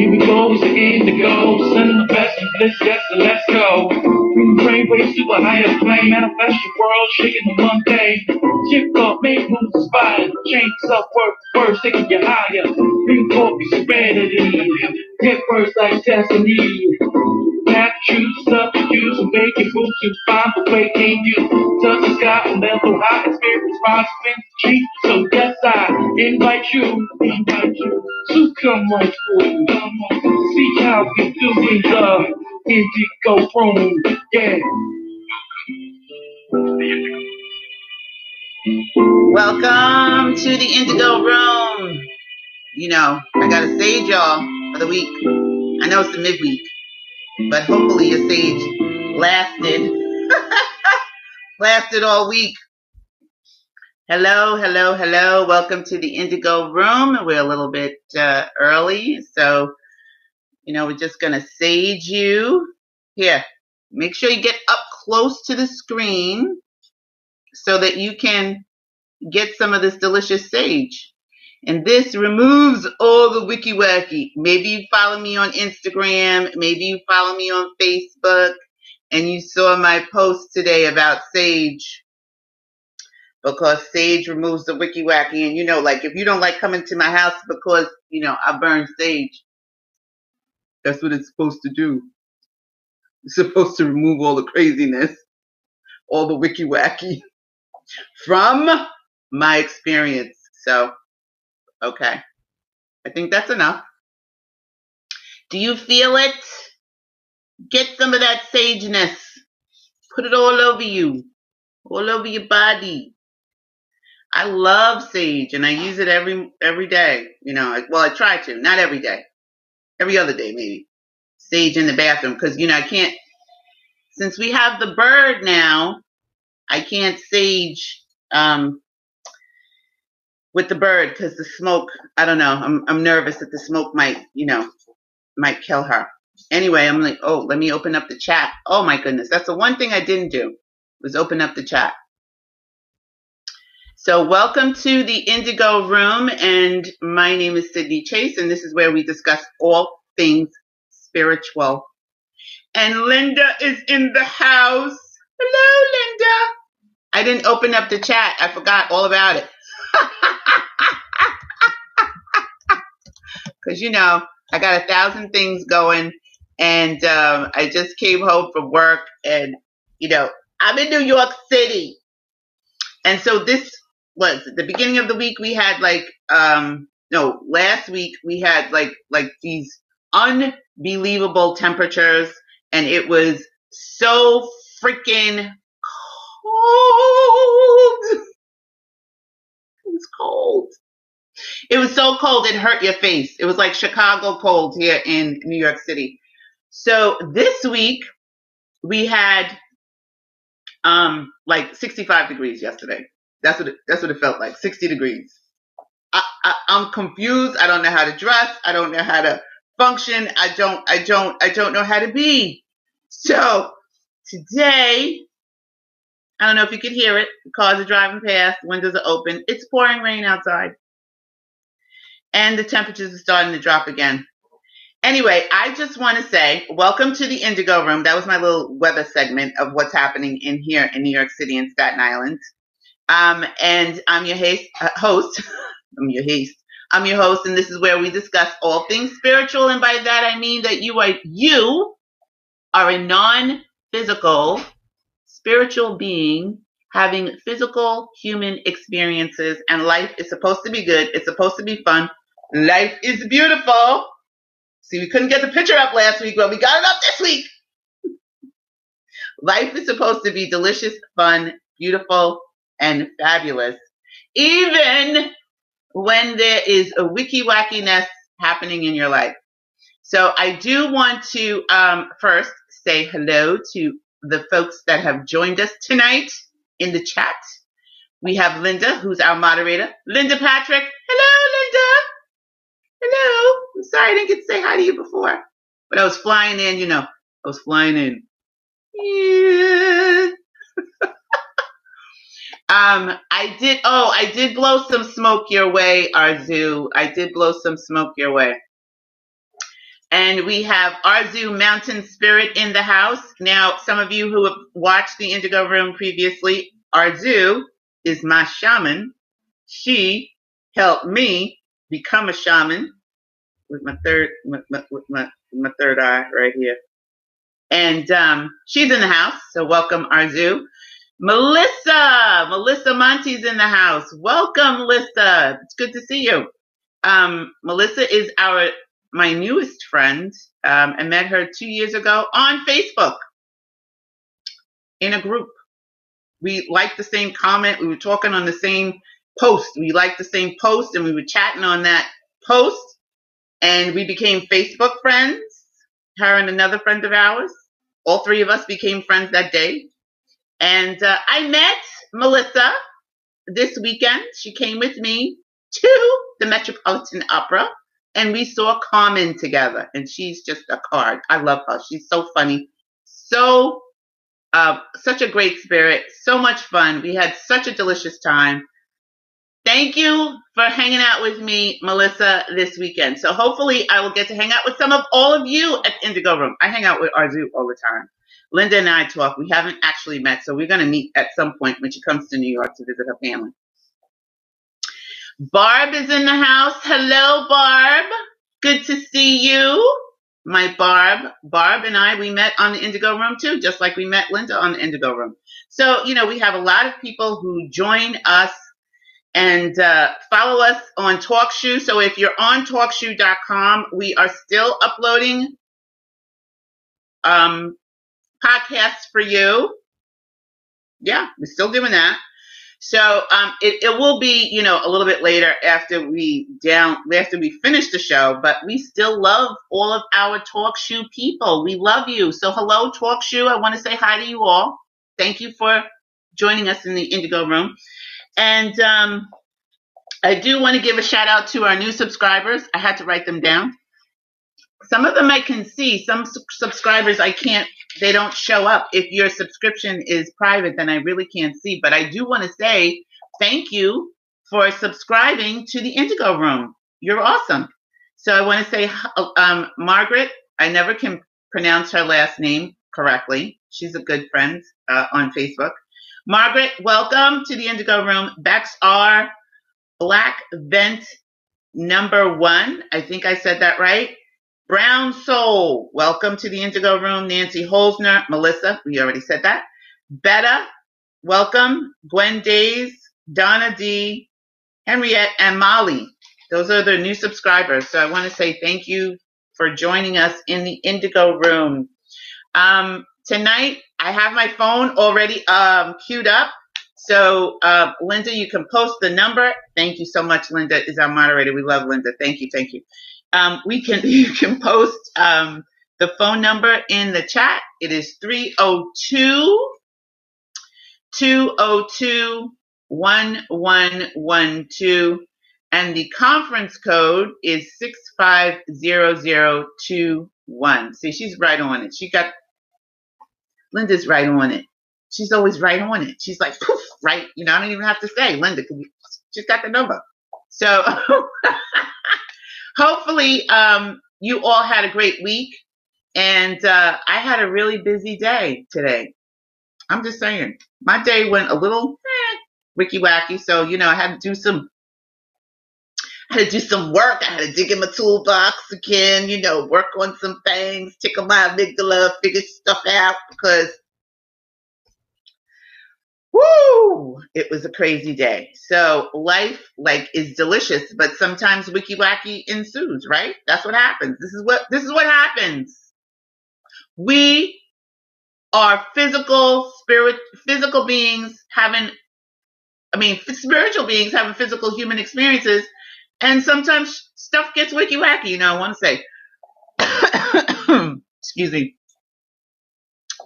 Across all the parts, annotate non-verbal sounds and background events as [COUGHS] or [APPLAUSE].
Here we go, it's the indigo. Sending the best of bliss, yes, so let's go. Bring the brainwave super higher plane. Manifest your world, shaking the day. Shift up, make moves inspired. Change up, work first, taking you higher. Bring forth your serenity. Get first like destiny. Use make move to find the way touch the sky level high spirit. So yes, I invite you, invite you to come right through. See how we do in the indigo room. Yeah. Welcome to the Indigo Room. You know, I got a sage, y'all, for the week. I know it's the midweek, but hopefully your sage lasted. [LAUGHS] lasted all week. Hello, hello, hello. Welcome to the Indigo Room. We're a little bit uh, early, so, you know, we're just going to sage you. Here, make sure you get up close to the screen so that you can get some of this delicious sage. And this removes all the wiki wacky. Maybe you follow me on Instagram, maybe you follow me on Facebook, and you saw my post today about sage. Because sage removes the wiki wacky. And you know, like if you don't like coming to my house because, you know, I burn sage, that's what it's supposed to do. It's supposed to remove all the craziness, all the wiki wacky [LAUGHS] from my experience. So, okay. I think that's enough. Do you feel it? Get some of that sageness. Put it all over you, all over your body. I love sage and I use it every every day. You know, well, I try to, not every day, every other day maybe. Sage in the bathroom because you know I can't. Since we have the bird now, I can't sage um, with the bird because the smoke. I don't know. I'm I'm nervous that the smoke might you know might kill her. Anyway, I'm like, oh, let me open up the chat. Oh my goodness, that's the one thing I didn't do was open up the chat. So welcome to the Indigo Room, and my name is Sydney Chase, and this is where we discuss all things spiritual. And Linda is in the house. Hello, Linda. I didn't open up the chat. I forgot all about it. [LAUGHS] Because, you know, I got a thousand things going, and um, I just came home from work, and, you know, I'm in New York City. And so this was the beginning of the week. We had like, um, no, last week we had like, like these unbelievable temperatures and it was so freaking cold. Was cold. It was so cold it hurt your face. It was like Chicago cold here in New York City. So this week we had um like 65 degrees yesterday. That's what it, that's what it felt like. 60 degrees. I, I I'm confused. I don't know how to dress. I don't know how to function. I don't I don't I don't know how to be. So today I don't know if you could hear it. Cars are driving past, windows are open. It's pouring rain outside. And the temperatures are starting to drop again. Anyway, I just want to say welcome to the Indigo Room. That was my little weather segment of what's happening in here in New York City and Staten Island. Um, and I'm your haste, uh, host. [LAUGHS] I'm your haste. I'm your host, and this is where we discuss all things spiritual. And by that, I mean that you are you are a non-physical spiritual being having physical human experiences, and life is supposed to be good. It's supposed to be fun. Life is beautiful. See, we couldn't get the picture up last week, but we got it up this week. Life is supposed to be delicious, fun, beautiful, and fabulous, even when there is a wiki wackiness happening in your life. So I do want to um, first say hello to the folks that have joined us tonight in the chat. We have Linda, who's our moderator. Linda Patrick. Hello, Linda. Hello. I'm sorry I didn't get to say hi to you before, but I was flying in, you know, I was flying in. Yeah. [LAUGHS] um, I did, oh, I did blow some smoke your way, Arzu. I did blow some smoke your way. And we have Arzu Mountain Spirit in the house. Now, some of you who have watched the Indigo Room previously, Arzu is my shaman. She helped me become a shaman with my third, with my, with my, my third eye right here. And um, she's in the house, so welcome, Arzu. Melissa, Melissa Monty's in the house. Welcome, Melissa. It's good to see you. Um, Melissa is our my newest friend. Um, I met her two years ago on Facebook in a group. We liked the same comment. We were talking on the same post. We liked the same post, and we were chatting on that post, and we became Facebook friends. Her and another friend of ours. All three of us became friends that day. And uh, I met Melissa this weekend. She came with me to the Metropolitan Opera and we saw Carmen together. And she's just a card. I love her. She's so funny. So, uh, such a great spirit. So much fun. We had such a delicious time. Thank you for hanging out with me, Melissa, this weekend. So hopefully I will get to hang out with some of all of you at the Indigo Room. I hang out with Arzu all the time. Linda and I talk. We haven't actually met, so we're going to meet at some point when she comes to New York to visit her family. Barb is in the house. Hello, Barb. Good to see you. My Barb, Barb and I, we met on the Indigo Room too, just like we met Linda on the Indigo Room. So, you know, we have a lot of people who join us and uh, follow us on TalkShoe. So if you're on TalkShoe.com, we are still uploading um, podcasts for you. Yeah, we're still doing that. So um, it, it will be, you know, a little bit later after we down after we finish the show, but we still love all of our TalkShoe people. We love you. So hello, TalkShoe. I want to say hi to you all. Thank you for joining us in the Indigo Room. And um, I do want to give a shout out to our new subscribers. I had to write them down. Some of them I can see. Some su- subscribers I can't. They don't show up. If your subscription is private, then I really can't see. But I do want to say thank you for subscribing to the Indigo Room. You're awesome. So I want to say, um, Margaret. I never can pronounce her last name correctly. She's a good friend uh, on Facebook. Margaret, welcome to the Indigo Room. Bex R. Black Vent number one. I think I said that right. Brown Soul, welcome to the Indigo Room. Nancy Holzner, Melissa, we already said that. Betta, welcome. Gwen Days, Donna D, Henriette, and Molly. Those are the new subscribers. So I want to say thank you for joining us in the Indigo Room. Um, tonight, I have my phone already um, queued up. So, uh, Linda, you can post the number. Thank you so much. Linda is our moderator. We love Linda. Thank you. Thank you. Um, we can, [LAUGHS] you can post, um, the phone number in the chat. It is 302 202 1112. And the conference code is 650021. See, she's right on it. She got, Linda's right on it. She's always right on it. She's like, poof, right? You know, I don't even have to say, Linda, she's got the number. So [LAUGHS] hopefully, um, you all had a great week. And uh, I had a really busy day today. I'm just saying, my day went a little eh, wicky wacky. So, you know, I had to do some I had to do some work. I had to dig in my toolbox again, you know, work on some things, tickle my amygdala, figure stuff out because Woo! It was a crazy day. So life like is delicious, but sometimes wiki wacky ensues, right? That's what happens. This is what this is what happens. We are physical spirit physical beings having I mean spiritual beings having physical human experiences and sometimes stuff gets wiki wacky, you know, I want to say [COUGHS] excuse me.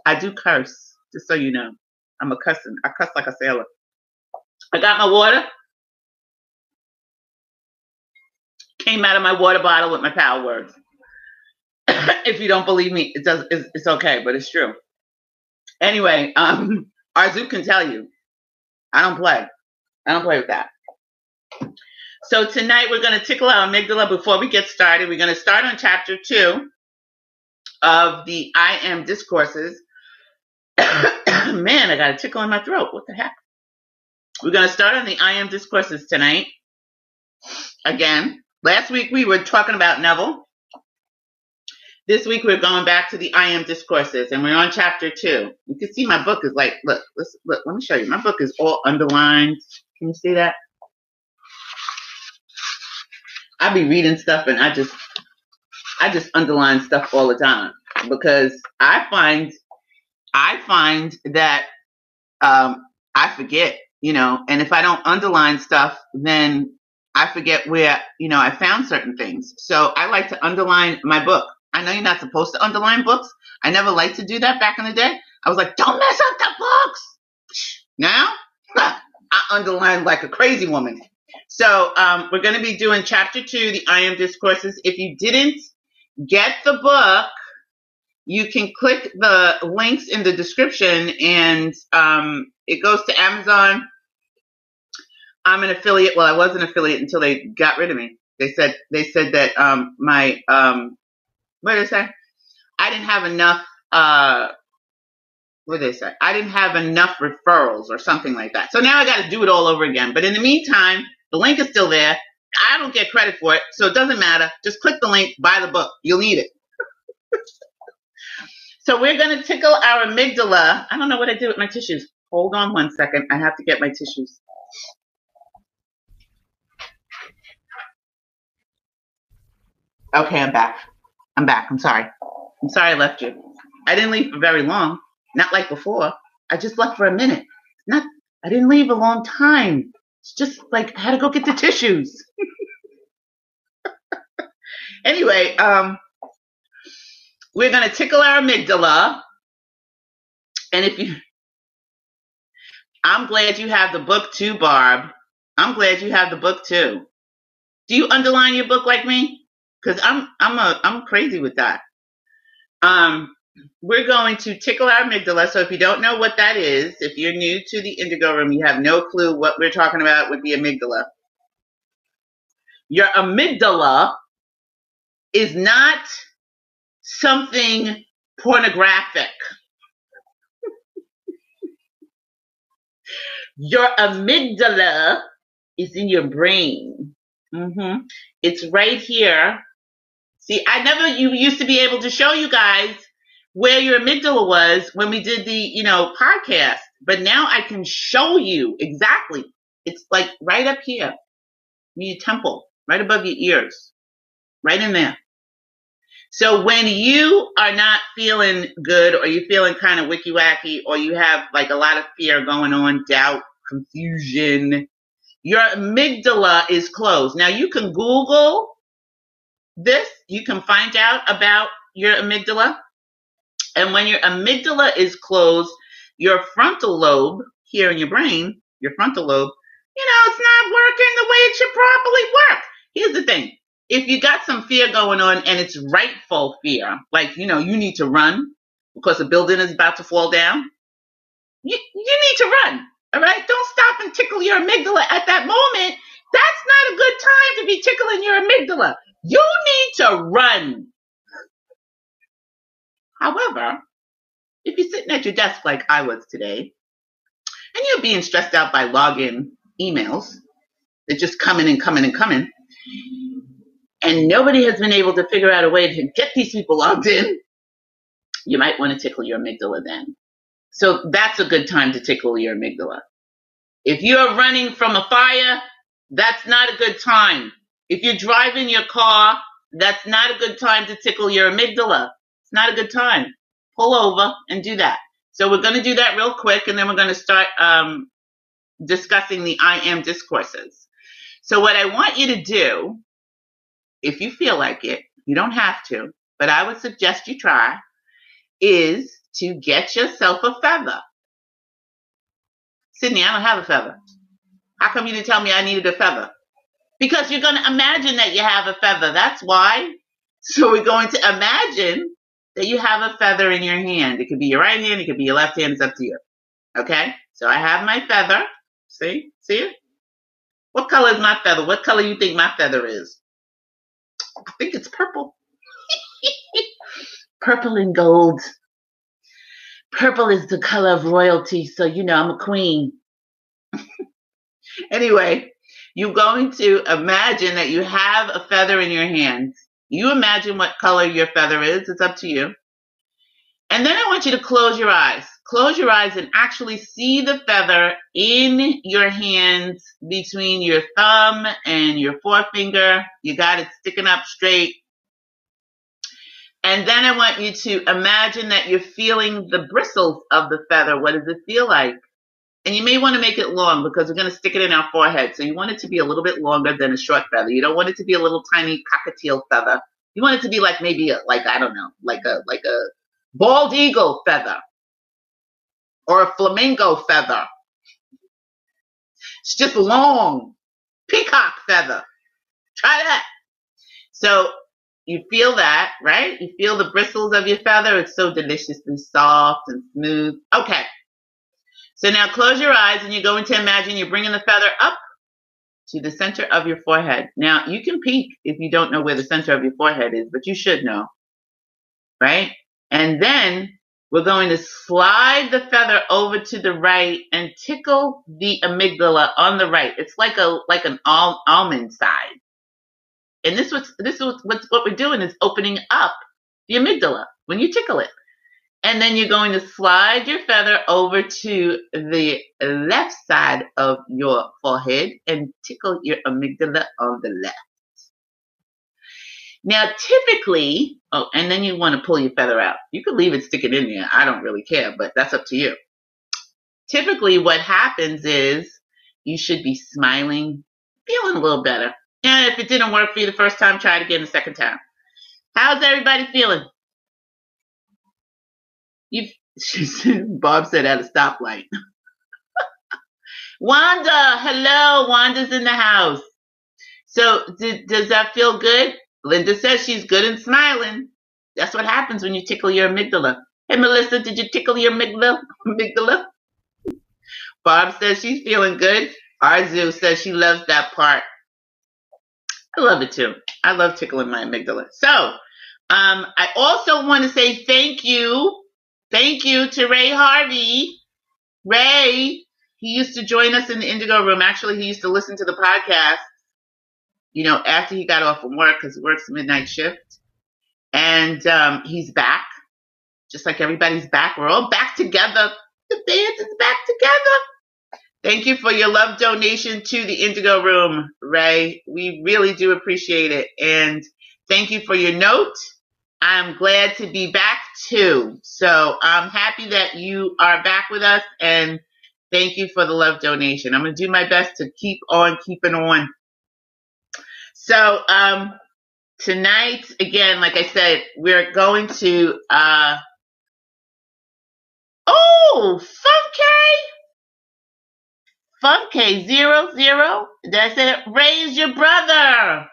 I do curse, just so you know. I'm a cussing. I cuss like a sailor. I got my water. Came out of my water bottle with my power words. [COUGHS] if you don't believe me, it does. It's, it's okay, but it's true. Anyway, um, [LAUGHS] Arzu can tell you, I don't play. I don't play with that. So tonight we're going to tickle our amygdala before we get started. We're going to start on chapter two of the I Am Discourses. [COUGHS] [LAUGHS] Man, I got a tickle in my throat. What the heck? We're going to start on the I Am Discourses tonight. Again, last week we were talking about Neville. This week we're going back to the I Am Discourses and we're on chapter two. You can see my book is like, look, let's, look, let me show you. My book is all underlined. Can you see that? I be reading stuff and I just I just underline stuff all the time because I find I find that um, I forget, you know, and if I don't underline stuff, then I forget where you know I found certain things. So I like to underline my book. I know you're not supposed to underline books. I never liked to do that back in the day. I was like, don't mess up the books. Now I underline like a crazy woman. So um, we're going to be doing chapter two, the I Am Discourses. If you didn't get the book, you can click the links in the description and um, it goes to Amazon. I'm an affiliate. Well, I was an affiliate until they got rid of me. They said they said that um, my um, what did they say? I didn't have enough. Uh, what did they say? I didn't have enough referrals or something like that. So now I got to do it all over again. But in the meantime, the link is still there. I don't get credit for it, so it doesn't matter. Just click the link, buy the book. You'll need it. [LAUGHS] so we're going to tickle our amygdala. I don't know what I did with my tissues. Hold on one second. I have to get my tissues. Okay, I'm back. I'm back. I'm sorry. I'm sorry I left you. I didn't leave for very long. Not like before. I just left for a minute. Not I didn't leave a long time. It's just like I had to go get the tissues. [LAUGHS] anyway, um we're gonna tickle our amygdala. And if you I'm glad you have the book too, Barb. I'm glad you have the book too. Do you underline your book like me? Because I'm I'm a I'm crazy with that. Um, we're going to tickle our amygdala. So if you don't know what that is, if you're new to the Indigo Room, you have no clue what we're talking about with the amygdala. Your amygdala is not something pornographic. Your amygdala is in your brain. hmm It's right here. See, I never you used to be able to show you guys where your amygdala was when we did the, you know, podcast, but now I can show you exactly. It's like right up here, near your temple, right above your ears, right in there. So when you are not feeling good or you're feeling kind of wicky wacky or you have like a lot of fear going on, doubt, confusion, your amygdala is closed. Now you can Google this. You can find out about your amygdala. And when your amygdala is closed, your frontal lobe here in your brain, your frontal lobe, you know, it's not working the way it should properly work. Here's the thing if you got some fear going on and it's rightful fear, like, you know, you need to run because the building is about to fall down, you, you need to run. All right. Don't stop and tickle your amygdala at that moment. That's not a good time to be tickling your amygdala. You need to run. However, if you're sitting at your desk like I was today, and you're being stressed out by login emails, they're just coming and coming and coming, and nobody has been able to figure out a way to get these people logged in, you might want to tickle your amygdala then. So that's a good time to tickle your amygdala. If you're running from a fire, that's not a good time. If you're driving your car, that's not a good time to tickle your amygdala. It's not a good time. Pull over and do that. So we're going to do that real quick, and then we're going to start um, discussing the I am discourses. So what I want you to do, if you feel like it, you don't have to, but I would suggest you try, is to get yourself a feather. Sydney, I don't have a feather. How come you didn't tell me I needed a feather? Because you're going to imagine that you have a feather. That's why. So we're going to imagine that you have a feather in your hand. It could be your right hand, it could be your left hand. It's up to you. Okay? So I have my feather. See? See it? What color is my feather? What color you think my feather is? I think it's purple. [LAUGHS] purple and gold. Purple is the color of royalty, so you know I'm a queen. [LAUGHS] anyway, you're going to imagine that you have a feather in your hands. You imagine what color your feather is, it's up to you. And then I want you to close your eyes. Close your eyes and actually see the feather in your hands between your thumb and your forefinger. You got it sticking up straight. And then I want you to imagine that you're feeling the bristles of the feather. What does it feel like? And you may want to make it long because we're going to stick it in our forehead. So you want it to be a little bit longer than a short feather. You don't want it to be a little tiny cockatiel feather. You want it to be like maybe a, like I don't know, like a like a bald eagle feather or a flamingo feather. It's just long. Peacock feather. Try that. So you feel that, right? You feel the bristles of your feather. It's so deliciously soft and smooth. Okay. So now close your eyes and you're going to imagine you're bringing the feather up to the center of your forehead. Now you can peek if you don't know where the center of your forehead is, but you should know, right? And then we're going to slide the feather over to the right and tickle the amygdala on the right. It's like a like an al- almond side. And this was this was what's what we're doing is opening up the amygdala when you tickle it. And then you're going to slide your feather over to the left side of your forehead and tickle your amygdala on the left. Now, typically, oh, and then you want to pull your feather out. You could leave it sticking in there. I don't really care, but that's up to you. Typically, what happens is you should be smiling, feeling a little better. And if it didn't work for you the first time, try it again the second time. How's everybody feeling? You, [LAUGHS] Bob said at a stoplight. [LAUGHS] Wanda, hello. Wanda's in the house. So, did, does that feel good? Linda says she's good and smiling. That's what happens when you tickle your amygdala. Hey, Melissa, did you tickle your amygdala? [LAUGHS] amygdala? Barb says she's feeling good. Arzu says she loves that part. I love it too. I love tickling my amygdala. So, um, I also want to say thank you. Thank you to Ray Harvey. Ray, he used to join us in the Indigo Room. Actually, he used to listen to the podcast you know, after he got off from work because he works midnight shift. And um, he's back, just like everybody's back. We're all back together. The band is back together. Thank you for your love donation to the Indigo Room, Ray. We really do appreciate it. And thank you for your note. I'm glad to be back too. So I'm happy that you are back with us and thank you for the love donation. I'm going to do my best to keep on keeping on. So um, tonight, again, like I said, we're going to. Uh, oh, Funky, Funky zero zero. That's it. Ray's your brother.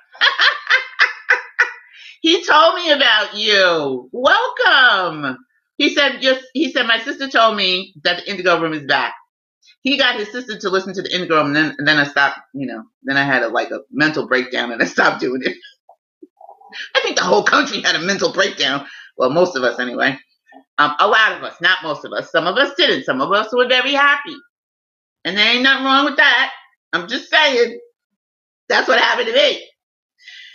[LAUGHS] he told me about you. Welcome. He said, yes, he said, my sister told me that the Indigo Room is back he got his sister to listen to the Indigo, and then and then I stopped. You know, then I had a like a mental breakdown, and I stopped doing it. [LAUGHS] I think the whole country had a mental breakdown. Well, most of us anyway. Um, a lot of us, not most of us. Some of us didn't. Some of us were very happy, and there ain't nothing wrong with that. I'm just saying. That's what happened to me.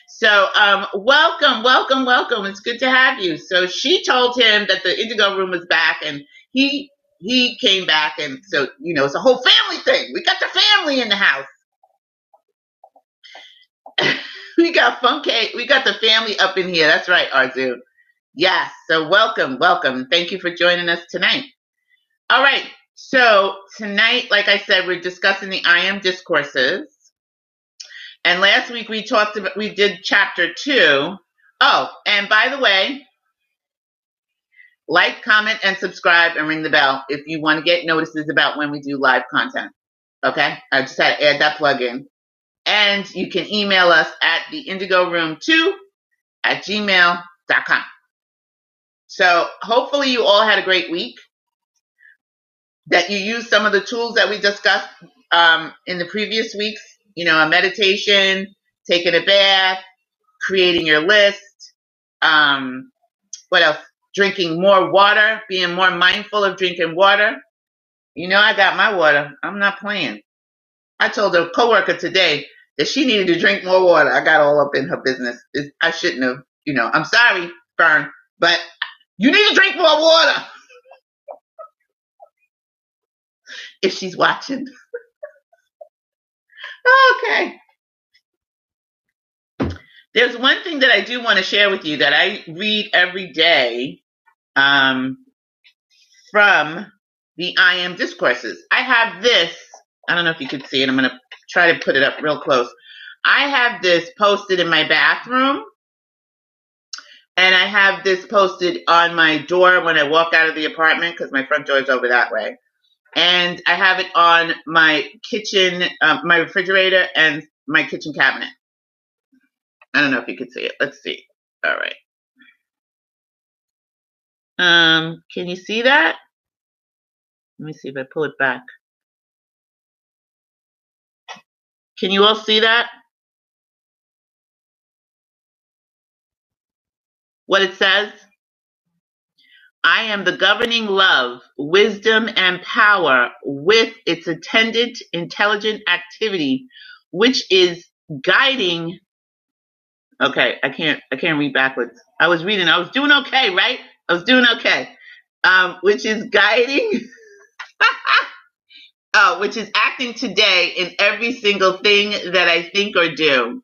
So, um, welcome, welcome, welcome. It's good to have you. So she told him that the Indigo Room was back, and he he came back, and so you know, it's a whole family thing. We got the family in the house. [LAUGHS] we got Funky. We got the family up in here. That's right, Arzu. Yes. So welcome, welcome. Thank you for joining us tonight. All right. So tonight, like I said, we're discussing the I am discourses. And last week we talked about, we did chapter two. Oh, and by the way, like, comment, and subscribe and ring the bell if you want to get notices about when we do live content. Okay? I just had to add that plug in. And you can email us at the indigo room 2 at gmail.com. So hopefully you all had a great week. That you used some of the tools that we discussed um, in the previous weeks. You know, a meditation, taking a bath, creating your list. Um, what else? Drinking more water, being more mindful of drinking water. You know, I got my water. I'm not playing. I told a coworker today that she needed to drink more water. I got all up in her business. It's, I shouldn't have. You know, I'm sorry, Fern, but you need to drink more water. [LAUGHS] if she's watching. [LAUGHS] okay. There's one thing that I do want to share with you that I read every day um, from the I Am Discourses. I have this. I don't know if you can see it. I'm going to try to put it up real close. I have this posted in my bathroom and I have this posted on my door when I walk out of the apartment because my front door is over that way. And I have it on my kitchen, um, my refrigerator, and my kitchen cabinet. I don't know if you can see it. Let's see. All right. Um, can you see that? Let me see if I pull it back. Can you all see that? what it says? I am the governing love, wisdom, and power with its attendant intelligent activity, which is guiding. Okay, I can't, I can't read backwards. I was reading, I was doing okay, right? I was doing okay. Um, which is guiding, oh, [LAUGHS] which is acting today in every single thing that I think or do.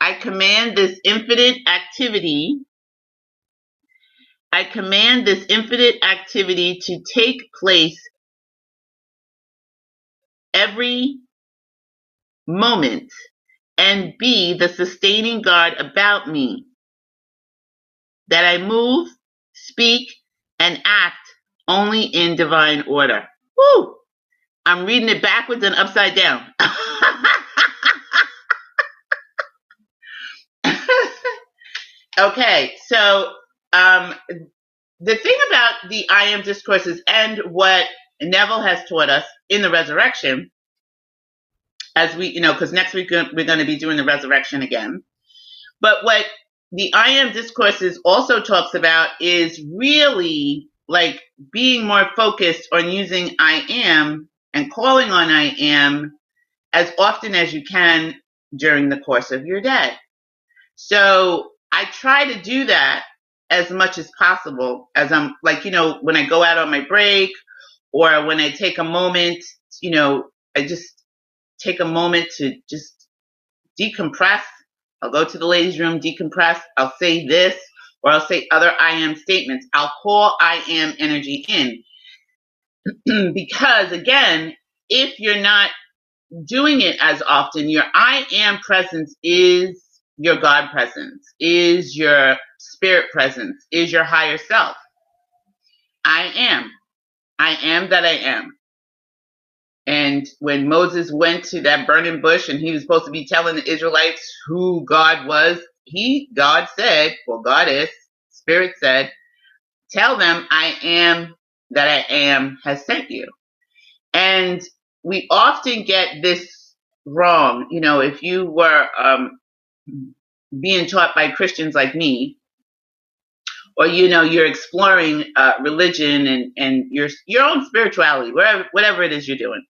I command this infinite activity I command this infinite activity to take place every moment and be the sustaining guard about me. That I move, speak, and act only in divine order. Woo! I'm reading it backwards and upside down. [LAUGHS] okay, so um, the thing about the I am discourses and what Neville has taught us in the resurrection, as we, you know, because next week we're going to be doing the resurrection again. But what the I am discourses also talks about is really like being more focused on using I am and calling on I am as often as you can during the course of your day. So I try to do that as much as possible as I'm like, you know, when I go out on my break or when I take a moment, you know, I just take a moment to just decompress. I'll go to the ladies' room, decompress. I'll say this or I'll say other I am statements. I'll call I am energy in. [CLEARS THROAT] because again, if you're not doing it as often, your I am presence is your God presence, is your spirit presence, is your higher self. I am. I am that I am. And when Moses went to that burning bush and he was supposed to be telling the Israelites who God was, he, God said, well, God is, Spirit said, tell them I am that I am has sent you. And we often get this wrong. You know, if you were um, being taught by Christians like me, or you know you're exploring uh, religion and and your your own spirituality, whatever whatever it is you're doing.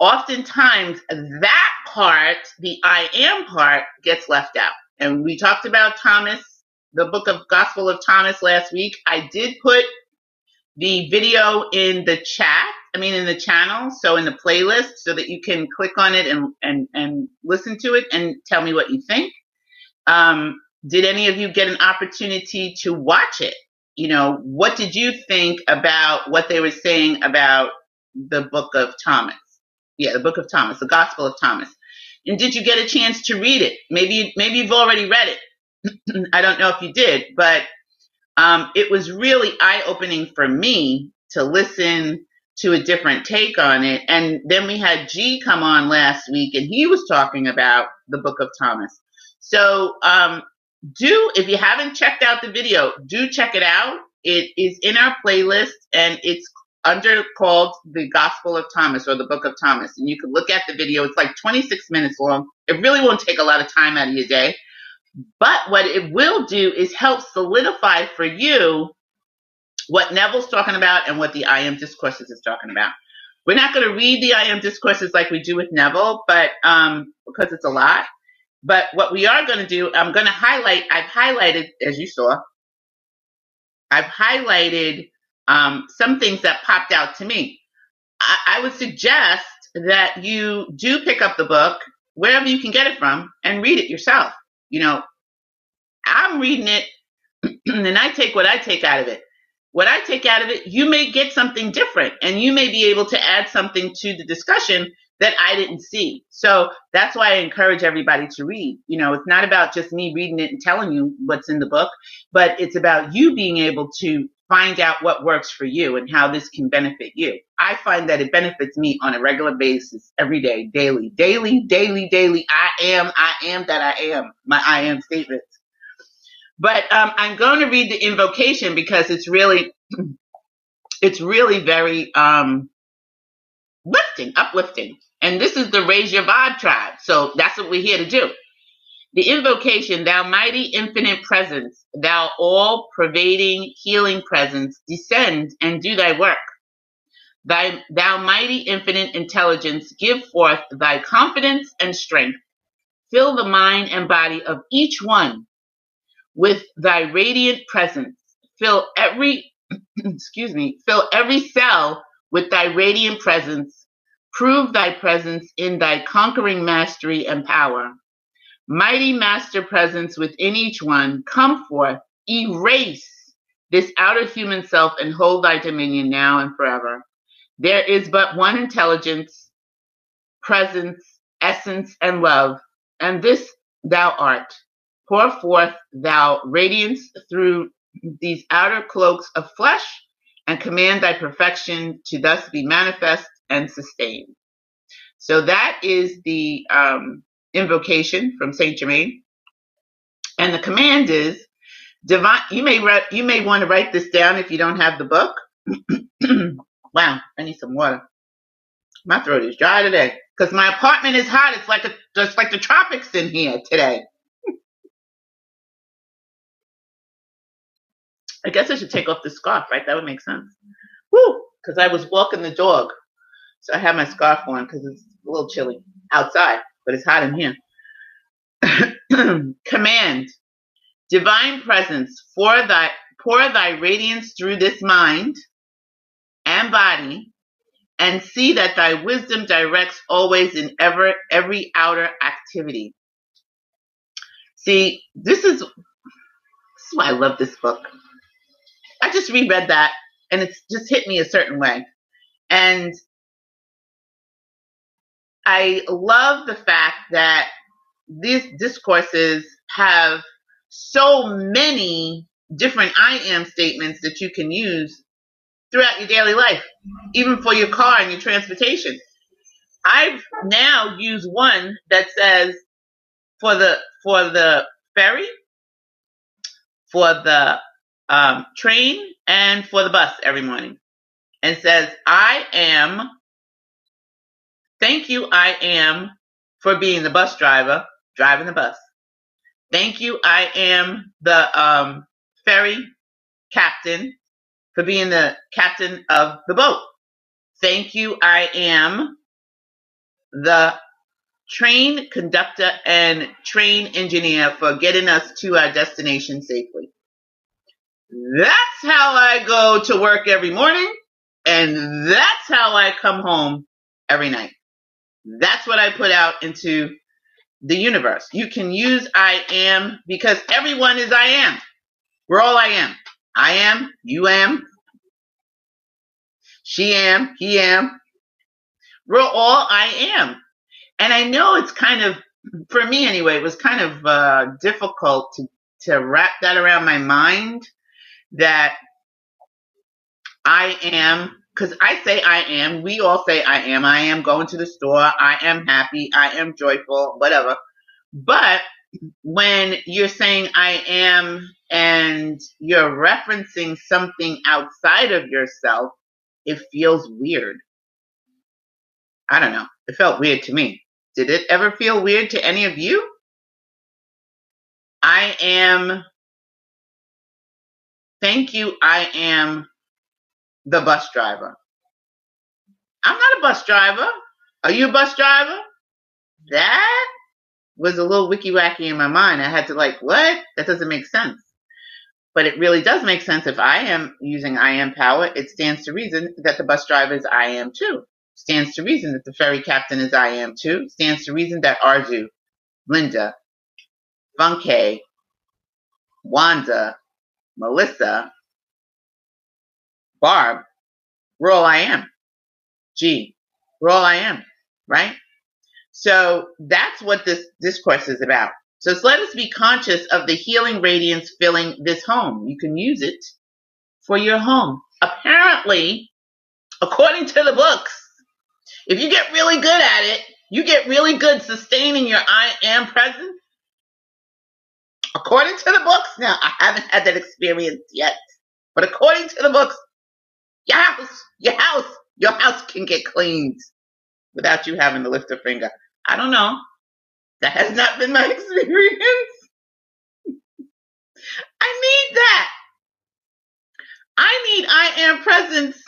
Oftentimes, that part, the I am part, gets left out. And we talked about Thomas, the book of Gospel of Thomas last week. I did put the video in the chat. I mean, in the channel, so in the playlist, so that you can click on it and and and listen to it and tell me what you think. Um, did any of you get an opportunity to watch it? You know, what did you think about what they were saying about the book of Thomas? Yeah, the book of Thomas, the Gospel of Thomas. And did you get a chance to read it? Maybe maybe you've already read it. [CLEARS THROAT] I don't know if you did, but um, it was really eye opening for me to listen to a different take on it. And then we had G come on last week, and he was talking about the Book of Thomas. So um, do if you haven't checked out the video, do check it out. It is in our playlist, and it's under called the Gospel of Thomas or the Book of Thomas. And you can look at the video. It's like 26 minutes long. It really won't take a lot of time out of your day. But what it will do is help solidify for you what Neville's talking about and what the I Am Discourses is talking about. We're not going to read the I Am Discourses like we do with Neville, but um, because it's a lot. But what we are going to do, I'm going to highlight. I've highlighted, as you saw, I've highlighted um, some things that popped out to me. I, I would suggest that you do pick up the book wherever you can get it from and read it yourself. You know, I'm reading it [CLEARS THROAT] and I take what I take out of it. What I take out of it, you may get something different and you may be able to add something to the discussion that I didn't see. So that's why I encourage everybody to read. You know, it's not about just me reading it and telling you what's in the book, but it's about you being able to find out what works for you and how this can benefit you. I find that it benefits me on a regular basis, every day, daily, daily, daily, daily. I am, I am that I am, my I am statements. But um, I'm going to read the invocation because it's really, [CLEARS THROAT] it's really very um, lifting, uplifting. And this is the Raise Your Vibe tribe. So that's what we're here to do. The invocation, thou mighty infinite presence, thou all pervading healing presence, descend and do thy work. Thy, thou mighty infinite intelligence, give forth thy confidence and strength. Fill the mind and body of each one with thy radiant presence. Fill every, [CLEARS THROAT] excuse me, fill every cell with thy radiant presence. Prove thy presence in thy conquering mastery and power. Mighty master presence within each one, come forth, erase this outer human self and hold thy dominion now and forever. There is but one intelligence, presence, essence, and love, and this thou art. Pour forth thou radiance through these outer cloaks of flesh and command thy perfection to thus be manifest and sustained. So that is the um, invocation from Saint Germain, and the command is divine. You may you may want to write this down if you don't have the book. [CLEARS THROAT] wow, I need some water. My throat is dry today because my apartment is hot. It's like a like the tropics in here today. I guess I should take off the scarf, right? That would make sense. Woo! Because I was walking the dog, so I have my scarf on because it's a little chilly outside, but it's hot in here. [CLEARS THROAT] Command, divine presence, for thy pour thy radiance through this mind and body, and see that thy wisdom directs always in ever every outer activity. See, this is this is why I love this book. I just reread that and it's just hit me a certain way. And I love the fact that these discourses have so many different I am statements that you can use throughout your daily life, even for your car and your transportation. I've now used one that says for the for the ferry, for the um, train, and for the bus every morning, and says, "I am Thank you, I am, for being the bus driver, driving the bus. Thank you, I am the um, ferry captain for being the captain of the boat. Thank you, I am the train conductor and train engineer for getting us to our destination safely. That's how I go to work every morning, and that's how I come home every night. That's what I put out into the universe. You can use I am because everyone is I am. We're all I am. I am, you am, she am, he am. We're all I am. And I know it's kind of, for me anyway, it was kind of uh, difficult to, to wrap that around my mind that I am, because I say I am, we all say I am, I am going to the store, I am happy, I am joyful, whatever. But when you're saying I am and you're referencing something outside of yourself, it feels weird. I don't know. It felt weird to me. Did it ever feel weird to any of you? I am, thank you, I am the bus driver. I'm not a bus driver. Are you a bus driver? That was a little wiki wacky in my mind. I had to like, what? That doesn't make sense. But it really does make sense if I am using I am power. It stands to reason that the bus driver is I am too. Stands to reason that the ferry captain is I am too. Stands to reason that Arju, Linda, Funke, Wanda, Melissa, Barb, we're all I am. G, we're all I am, right? So that's what this discourse is about. So let us be conscious of the healing radiance filling this home. You can use it for your home. Apparently, according to the books, if you get really good at it, you get really good sustaining your I am presence. According to the books, now I haven't had that experience yet, but according to the books, your house, your house, your house can get cleaned without you having to lift a finger. I don't know. That has not been my [LAUGHS] experience. I need that. I need I am presence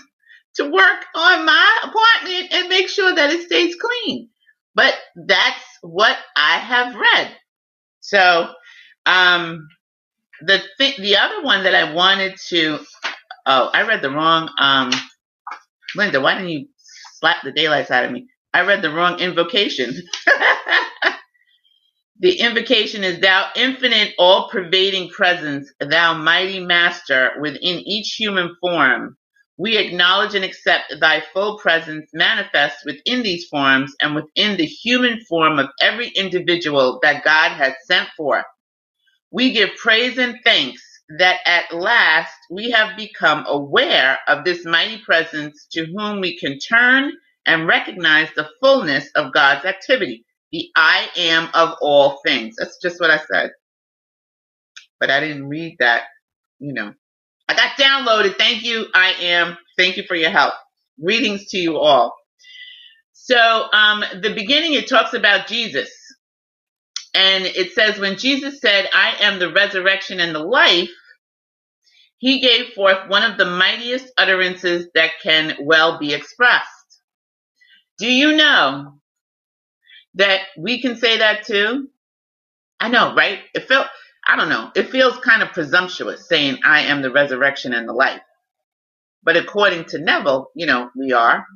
to work on my apartment and make sure that it stays clean. But that's what I have read. So, um, the th- the other one that I wanted to, oh, I read the wrong, um, Linda, why didn't you slap the daylights out of me? I read the wrong invocation. [LAUGHS] the invocation is Thou infinite, all pervading presence, Thou mighty master within each human form. We acknowledge and accept Thy full presence manifest within these forms and within the human form of every individual that God has sent forth. We give praise and thanks that at last we have become aware of this mighty presence to whom we can turn and recognize the fullness of God's activity, the I am of all things. That's just what I said. But I didn't read that, you know. I got downloaded. Thank you, I am. Thank you for your help. Greetings to you all. So, um, the beginning, it talks about Jesus. And it says, when Jesus said, I am the resurrection and the life, he gave forth one of the mightiest utterances that can well be expressed. Do you know that we can say that too? I know, right? It felt, I don't know, it feels kind of presumptuous saying, I am the resurrection and the life. But according to Neville, you know, we are.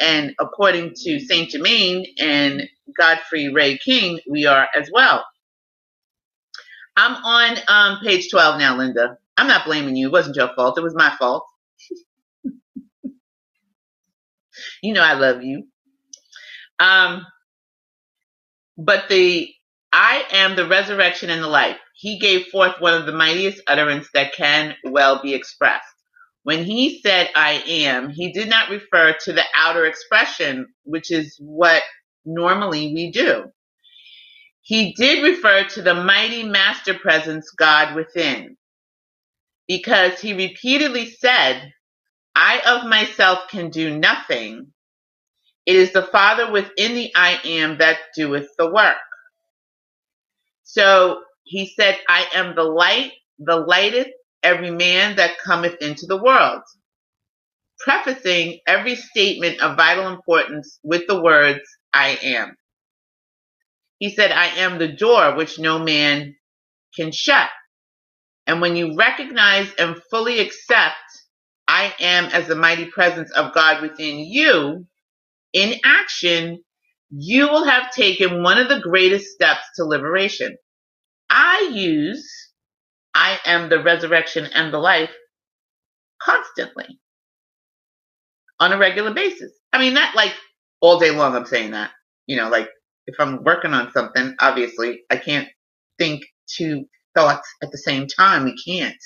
And according to Saint Germain and Godfrey Ray King, we are as well. I'm on um, page 12 now, Linda. I'm not blaming you. It wasn't your fault. It was my fault. [LAUGHS] you know I love you. Um, but the I am the resurrection and the life. He gave forth one of the mightiest utterance that can well be expressed. When he said I am, he did not refer to the outer expression, which is what normally we do. He did refer to the mighty master presence God within because he repeatedly said, I of myself can do nothing, it is the Father within the I am that doeth the work. So he said, I am the light, the lighteth every man that cometh into the world. Prefacing every statement of vital importance with the words, I am. He said, I am the door which no man can shut. And when you recognize and fully accept, I am as the mighty presence of God within you, in action, you will have taken one of the greatest steps to liberation. I use I am the resurrection and the life constantly on a regular basis. I mean, not like all day long, I'm saying that. You know, like if I'm working on something, obviously I can't think two thoughts at the same time. We can't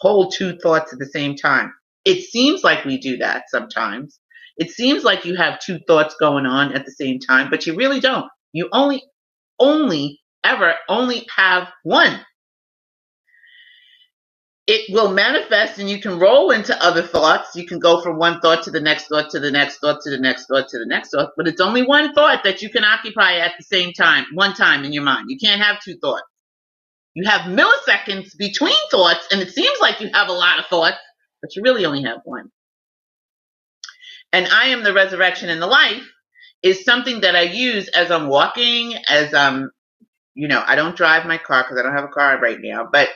hold two thoughts at the same time. It seems like we do that sometimes. It seems like you have two thoughts going on at the same time, but you really don't. You only, only, ever only have one it will manifest and you can roll into other thoughts. You can go from one thought to the next thought to the next thought to the next thought to the next thought, but it's only one thought that you can occupy at the same time, one time in your mind. You can't have two thoughts. You have milliseconds between thoughts, and it seems like you have a lot of thoughts, but you really only have one. And I am the resurrection and the life is something that I use as I'm walking, as I'm, you know, I don't drive my car because I don't have a car right now, but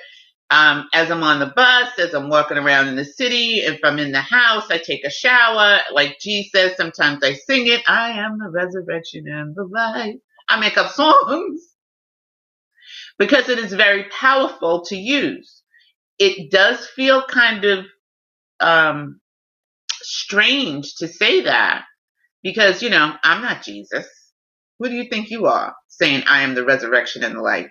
um, as I'm on the bus, as I'm walking around in the city, if I'm in the house, I take a shower. Like says, sometimes I sing it. I am the resurrection and the life. I make up songs because it is very powerful to use. It does feel kind of um, strange to say that because, you know, I'm not Jesus. Who do you think you are saying I am the resurrection and the life?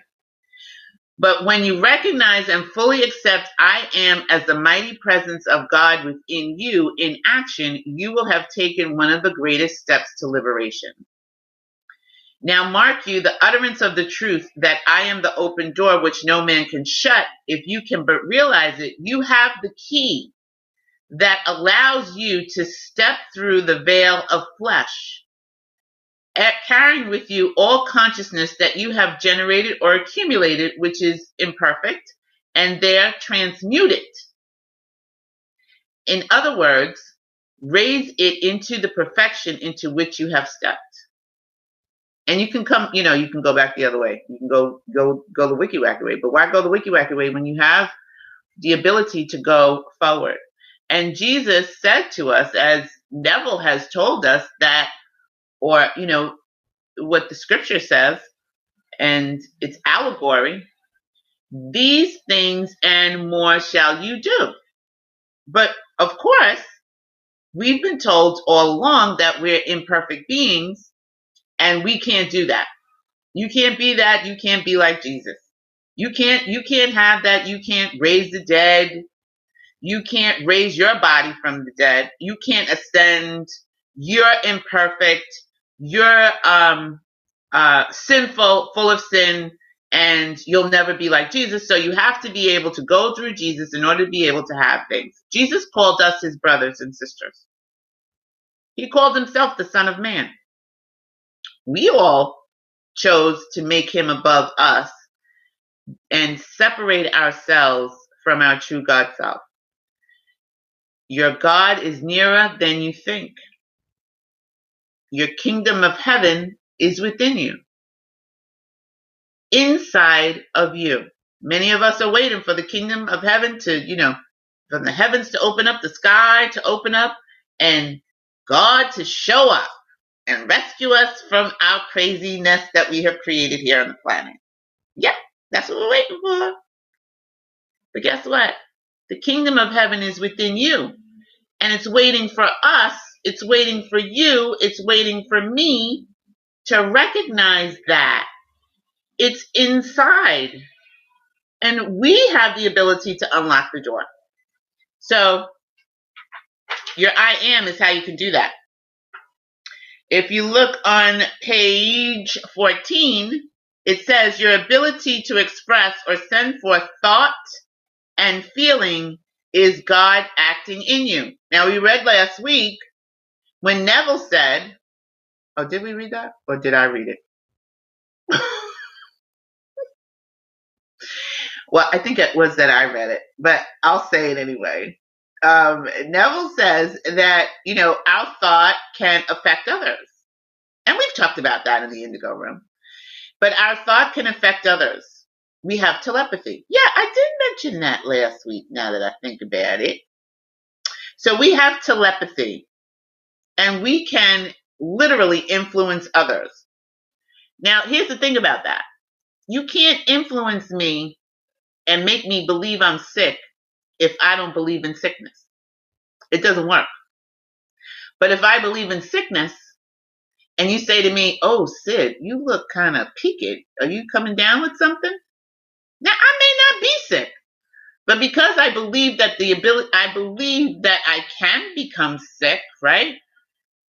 But when you recognize and fully accept I am as the mighty presence of God within you in action, you will have taken one of the greatest steps to liberation. Now mark you the utterance of the truth that I am the open door which no man can shut. If you can but realize it, you have the key that allows you to step through the veil of flesh carrying with you all consciousness that you have generated or accumulated, which is imperfect, and there transmute it. In other words, raise it into the perfection into which you have stepped. And you can come, you know, you can go back the other way. You can go go go the wiki wacky way. But why go the wiki wacky way when you have the ability to go forward? And Jesus said to us, as Neville has told us, that or you know what the scripture says and it's allegory these things and more shall you do. But of course we've been told all along that we're imperfect beings and we can't do that. You can't be that you can't be like jesus. You can't you can't have that you can't raise the dead. You can't raise your body from the dead. You can't ascend. You're imperfect you're um, uh, sinful, full of sin, and you'll never be like Jesus. So you have to be able to go through Jesus in order to be able to have things. Jesus called us his brothers and sisters. He called himself the Son of Man. We all chose to make him above us and separate ourselves from our true God self. Your God is nearer than you think. Your kingdom of heaven is within you, inside of you. Many of us are waiting for the kingdom of heaven to, you know, from the heavens to open up, the sky to open up, and God to show up and rescue us from our craziness that we have created here on the planet. Yep, that's what we're waiting for. But guess what? The kingdom of heaven is within you, and it's waiting for us it's waiting for you. It's waiting for me to recognize that it's inside. And we have the ability to unlock the door. So your I am is how you can do that. If you look on page 14, it says your ability to express or send forth thought and feeling is God acting in you. Now we read last week when Neville said, oh, did we read that? Or did I read it? [LAUGHS] well, I think it was that I read it, but I'll say it anyway. Um, Neville says that, you know, our thought can affect others. And we've talked about that in the indigo room. But our thought can affect others. we have telepathy. Yeah, I did mention that last week now that I think about it. So we have telepathy and we can literally influence others. Now, here's the thing about that. You can't influence me and make me believe I'm sick if I don't believe in sickness. It doesn't work. But if I believe in sickness and you say to me, Oh, Sid, you look kind of peaked. Are you coming down with something? Now, I may not be sick, but because I believe that the ability, I believe that I can become sick, right?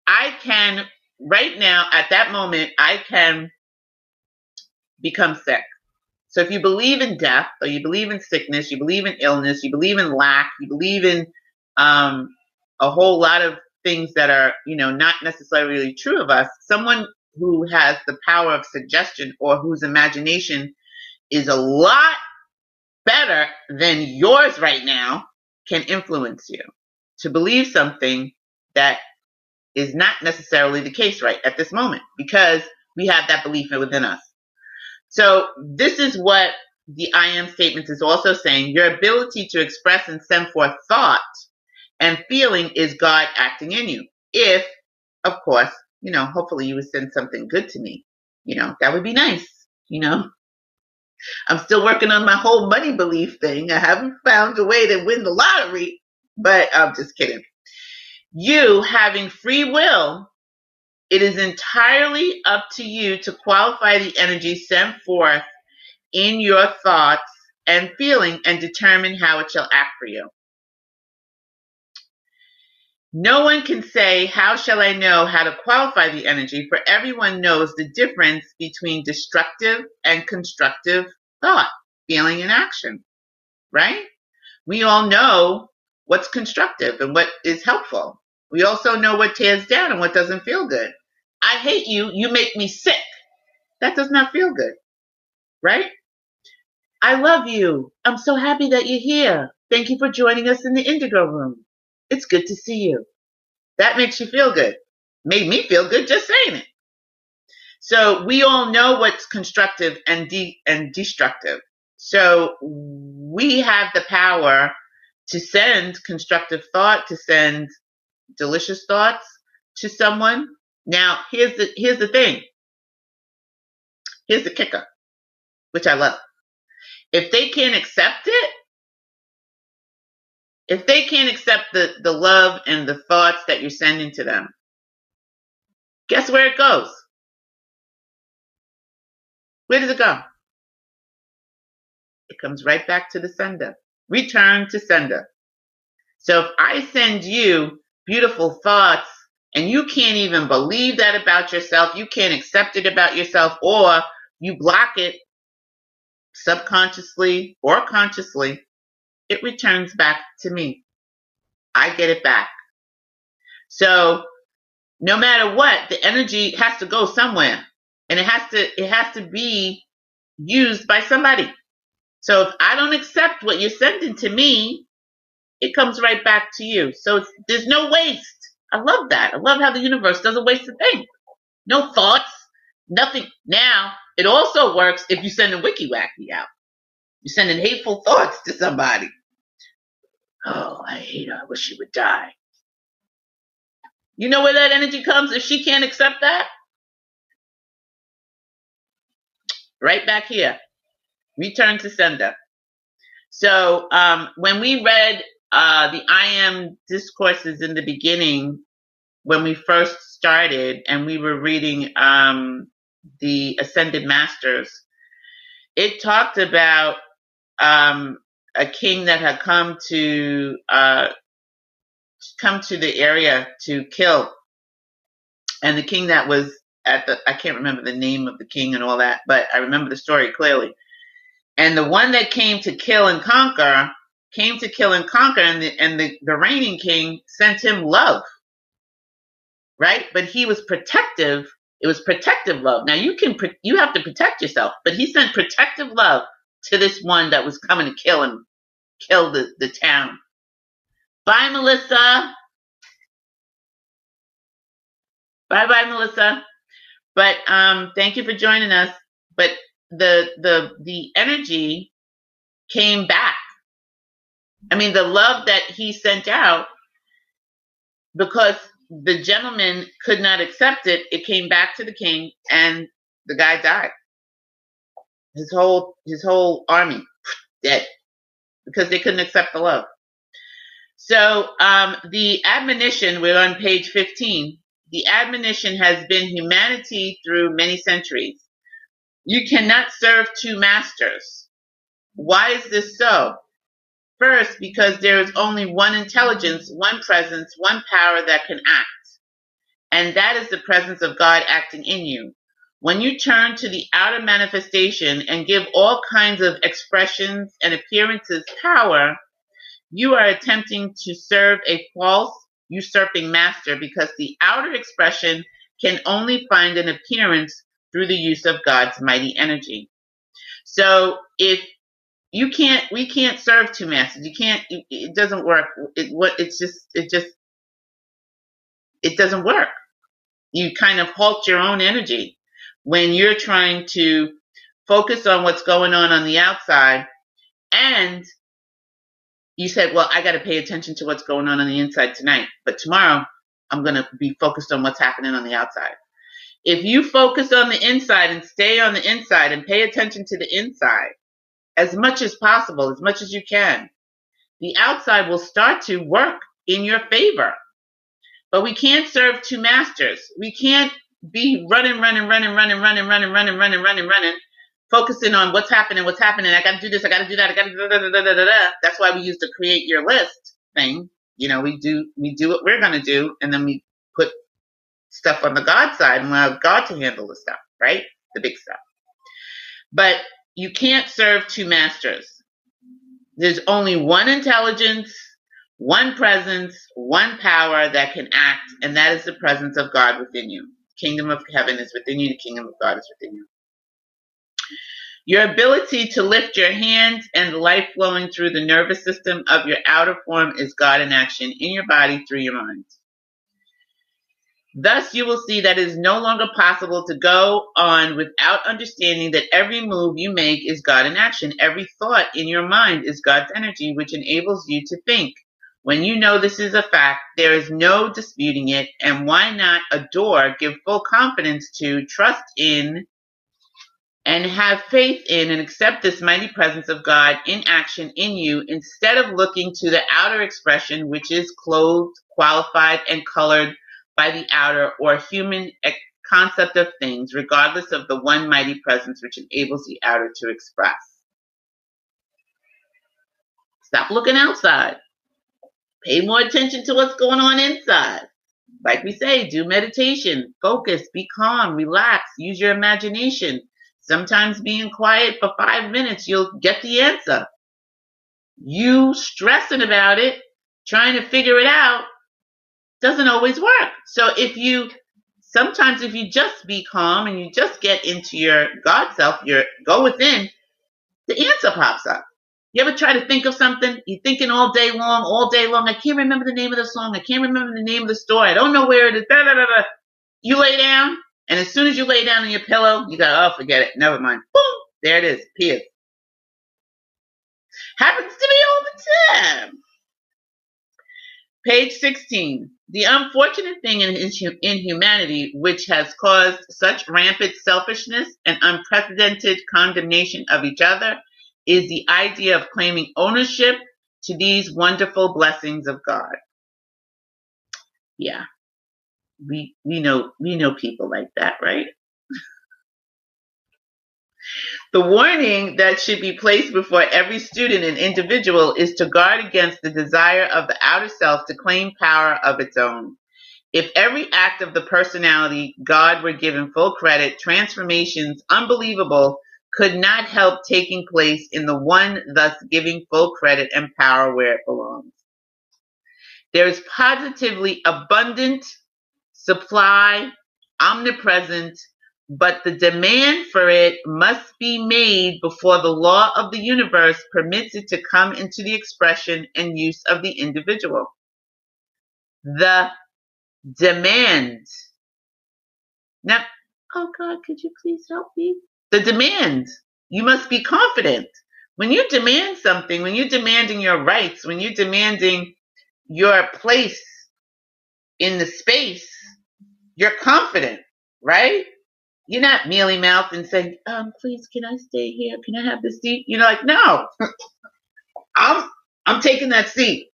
I can, right now, at that moment, I can become sick. So if you believe in death or you believe in sickness, you believe in illness, you believe in lack, you believe in um, a whole lot of things that are, you know, not necessarily true of us, someone who has the power of suggestion or whose imagination is a lot better than yours right now can influence you to believe something that is not necessarily the case right at this moment because we have that belief within us. So this is what the I am statement is also saying. Your ability to express and send forth thought and feeling is God acting in you. If, of course, you know, hopefully you would send something good to me. You know, that would be nice. You know, I'm still working on my whole money belief thing. I haven't found a way to win the lottery, but I'm just kidding. You having free will, it is entirely up to you to qualify the energy sent forth in your thoughts and feeling and determine how it shall act for you. No one can say, How shall I know how to qualify the energy? For everyone knows the difference between destructive and constructive thought, feeling, and action, right? We all know what's constructive and what is helpful. We also know what tears down and what doesn't feel good. I hate you. You make me sick. That does not feel good, right? I love you. I'm so happy that you're here. Thank you for joining us in the Indigo Room. It's good to see you. That makes you feel good. Made me feel good just saying it. So we all know what's constructive and de- and destructive. So we have the power to send constructive thought, to send delicious thoughts to someone. Now, here's the here's the thing. Here's the kicker, which I love. If they can't accept it, if they can't accept the, the love and the thoughts that you're sending to them, guess where it goes? Where does it go? It comes right back to the sender. Return to sender. So if I send you beautiful thoughts and you can't even believe that about yourself, you can't accept it about yourself, or you block it subconsciously or consciously, it returns back to me. I get it back. So no matter what, the energy has to go somewhere and it has to, it has to be used by somebody. So if I don't accept what you're sending to me, it comes right back to you. So there's no waste. I love that. I love how the universe doesn't waste a thing. No thoughts, nothing. Now, it also works if you send a wiki wacky out. You're sending hateful thoughts to somebody. Oh, I hate her. I wish she would die. You know where that energy comes if she can't accept that? Right back here. Return to sender. So um, when we read uh, the I am discourses in the beginning, when we first started, and we were reading um, the Ascended Masters, it talked about um, a king that had come to uh, come to the area to kill, and the king that was at the I can't remember the name of the king and all that, but I remember the story clearly. And the one that came to kill and conquer came to kill and conquer, and the and the, the reigning king sent him love, right? But he was protective. It was protective love. Now you can you have to protect yourself, but he sent protective love to this one that was coming to kill him, kill the, the town. Bye, Melissa. Bye bye, Melissa. But um, thank you for joining us. But the the the energy came back. I mean, the love that he sent out because the gentleman could not accept it, it came back to the king and the guy died. His whole his whole army dead because they couldn't accept the love. So um, the admonition, we're on page 15. The admonition has been humanity through many centuries. You cannot serve two masters. Why is this so? First, because there is only one intelligence, one presence, one power that can act. And that is the presence of God acting in you. When you turn to the outer manifestation and give all kinds of expressions and appearances power, you are attempting to serve a false, usurping master because the outer expression can only find an appearance through the use of God's mighty energy. So if you can't, we can't serve two masters. You can't, it, doesn't work. It, what, it's just, it just, it doesn't work. You kind of halt your own energy when you're trying to focus on what's going on on the outside and you said, well, I got to pay attention to what's going on on the inside tonight, but tomorrow I'm going to be focused on what's happening on the outside. If you focus on the inside and stay on the inside and pay attention to the inside as much as possible, as much as you can, the outside will start to work in your favor. But we can't serve two masters. We can't be running, running, running, running, running, running, running, running, running, running, focusing on what's happening, what's happening. I got to do this. I got to do that. I got to da, da, da, da, da. That's why we use the create your list thing. You know, we do we do what we're gonna do, and then we put stuff on the God side and allow God to handle the stuff, right? The big stuff. But you can't serve two masters. There's only one intelligence, one presence, one power that can act, and that is the presence of God within you. Kingdom of heaven is within you, the kingdom of God is within you. Your ability to lift your hands and the life flowing through the nervous system of your outer form is God in action in your body through your mind. Thus, you will see that it is no longer possible to go on without understanding that every move you make is God in action. Every thought in your mind is God's energy, which enables you to think. When you know this is a fact, there is no disputing it, and why not adore, give full confidence to, trust in, and have faith in and accept this mighty presence of God in action in you instead of looking to the outer expression, which is clothed, qualified, and colored by the outer or human concept of things, regardless of the one mighty presence which enables the outer to express. Stop looking outside. Pay more attention to what's going on inside. Like we say, do meditation, focus, be calm, relax, use your imagination Sometimes being quiet for five minutes, you'll get the answer. You stressing about it, trying to figure it out, doesn't always work. So if you, sometimes if you just be calm and you just get into your God self, your go within, the answer pops up. You ever try to think of something? You're thinking all day long, all day long. I can't remember the name of the song. I can't remember the name of the store. I don't know where it is. Da, da, da, da. You lay down, and as soon as you lay down on your pillow, you go, oh, forget it. Never mind. Boom. There it is. Appears. Happens to me all the time. Page 16. The unfortunate thing in, in humanity, which has caused such rampant selfishness and unprecedented condemnation of each other, is the idea of claiming ownership to these wonderful blessings of God. Yeah we we know we know people like that, right? The warning that should be placed before every student and individual is to guard against the desire of the outer self to claim power of its own. If every act of the personality God were given full credit, transformations unbelievable could not help taking place in the one thus giving full credit and power where it belongs. There is positively abundant supply, omnipresent, but the demand for it must be made before the law of the universe permits it to come into the expression and use of the individual. The demand. Now, oh God, could you please help me? The demand You must be confident. When you demand something, when you're demanding your rights, when you're demanding your place in the space, you're confident, right? You're not mealy mouthed and saying, um, please, can I stay here? Can I have this seat? You're like, no, [LAUGHS] I'm, I'm taking that seat,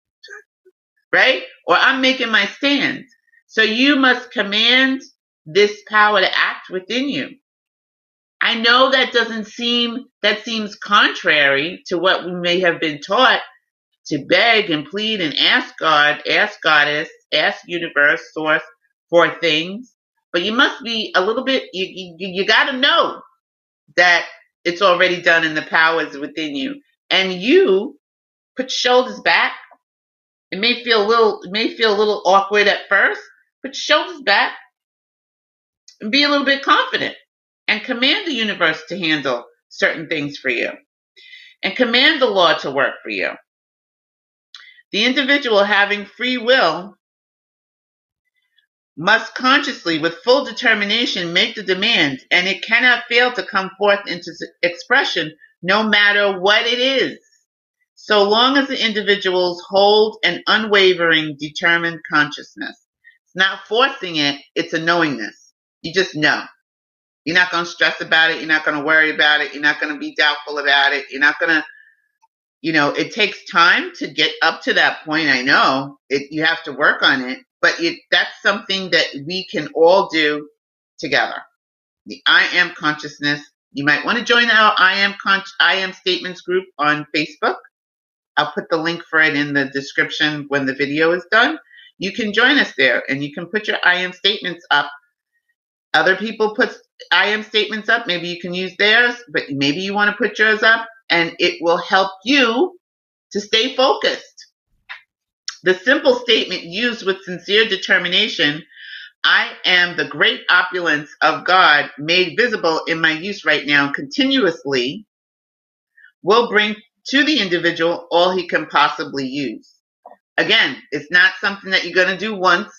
right? Or I'm making my stand. So you must command this power to act within you. I know that doesn't seem, that seems contrary to what we may have been taught to beg and plead and ask God, ask Goddess, ask universe, source for things. But you must be a little bit, you, you, you got to know that it's already done and the power is within you. And you put shoulders back. It may feel a little, it may feel a little awkward at first. Put shoulders back and be a little bit confident and command the universe to handle certain things for you and command the law to work for you. The individual having free will must consciously, with full determination, make the demand, and it cannot fail to come forth into expression no matter what it is, so long as the individuals hold an unwavering, determined consciousness. It's not forcing it, it's a knowingness. You just know. You're not going to stress about it. You're not going to worry about it. You're not going to be doubtful about it. You're not going to you know, it takes time to get up to that point. I know it, you have to work on it, but it, that's something that we can all do together. The I am consciousness. You might want to join our I am con- I am statements group on Facebook. I'll put the link for it in the description when the video is done. You can join us there and you can put your I am statements up. Other people put I am statements up. Maybe you can use theirs, but maybe you want to put yours up and it will help you to stay focused. The simple statement used with sincere determination, I am the great opulence of God made visible in my use right now continuously, will bring to the individual all he can possibly use. Again, it's not something that you're going to do once.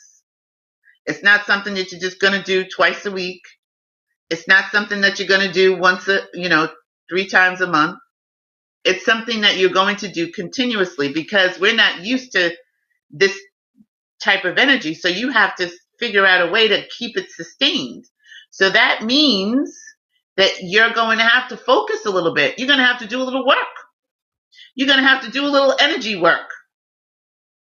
It's not something that you're just going to do twice a week. It's not something that you're going to do once a, you know, three times a month it's something that you're going to do continuously because we're not used to this type of energy. So you have to figure out a way to keep it sustained. So that means that you're going to have to focus a little bit. You're going to have to do a little work. You're going to have to do a little energy work.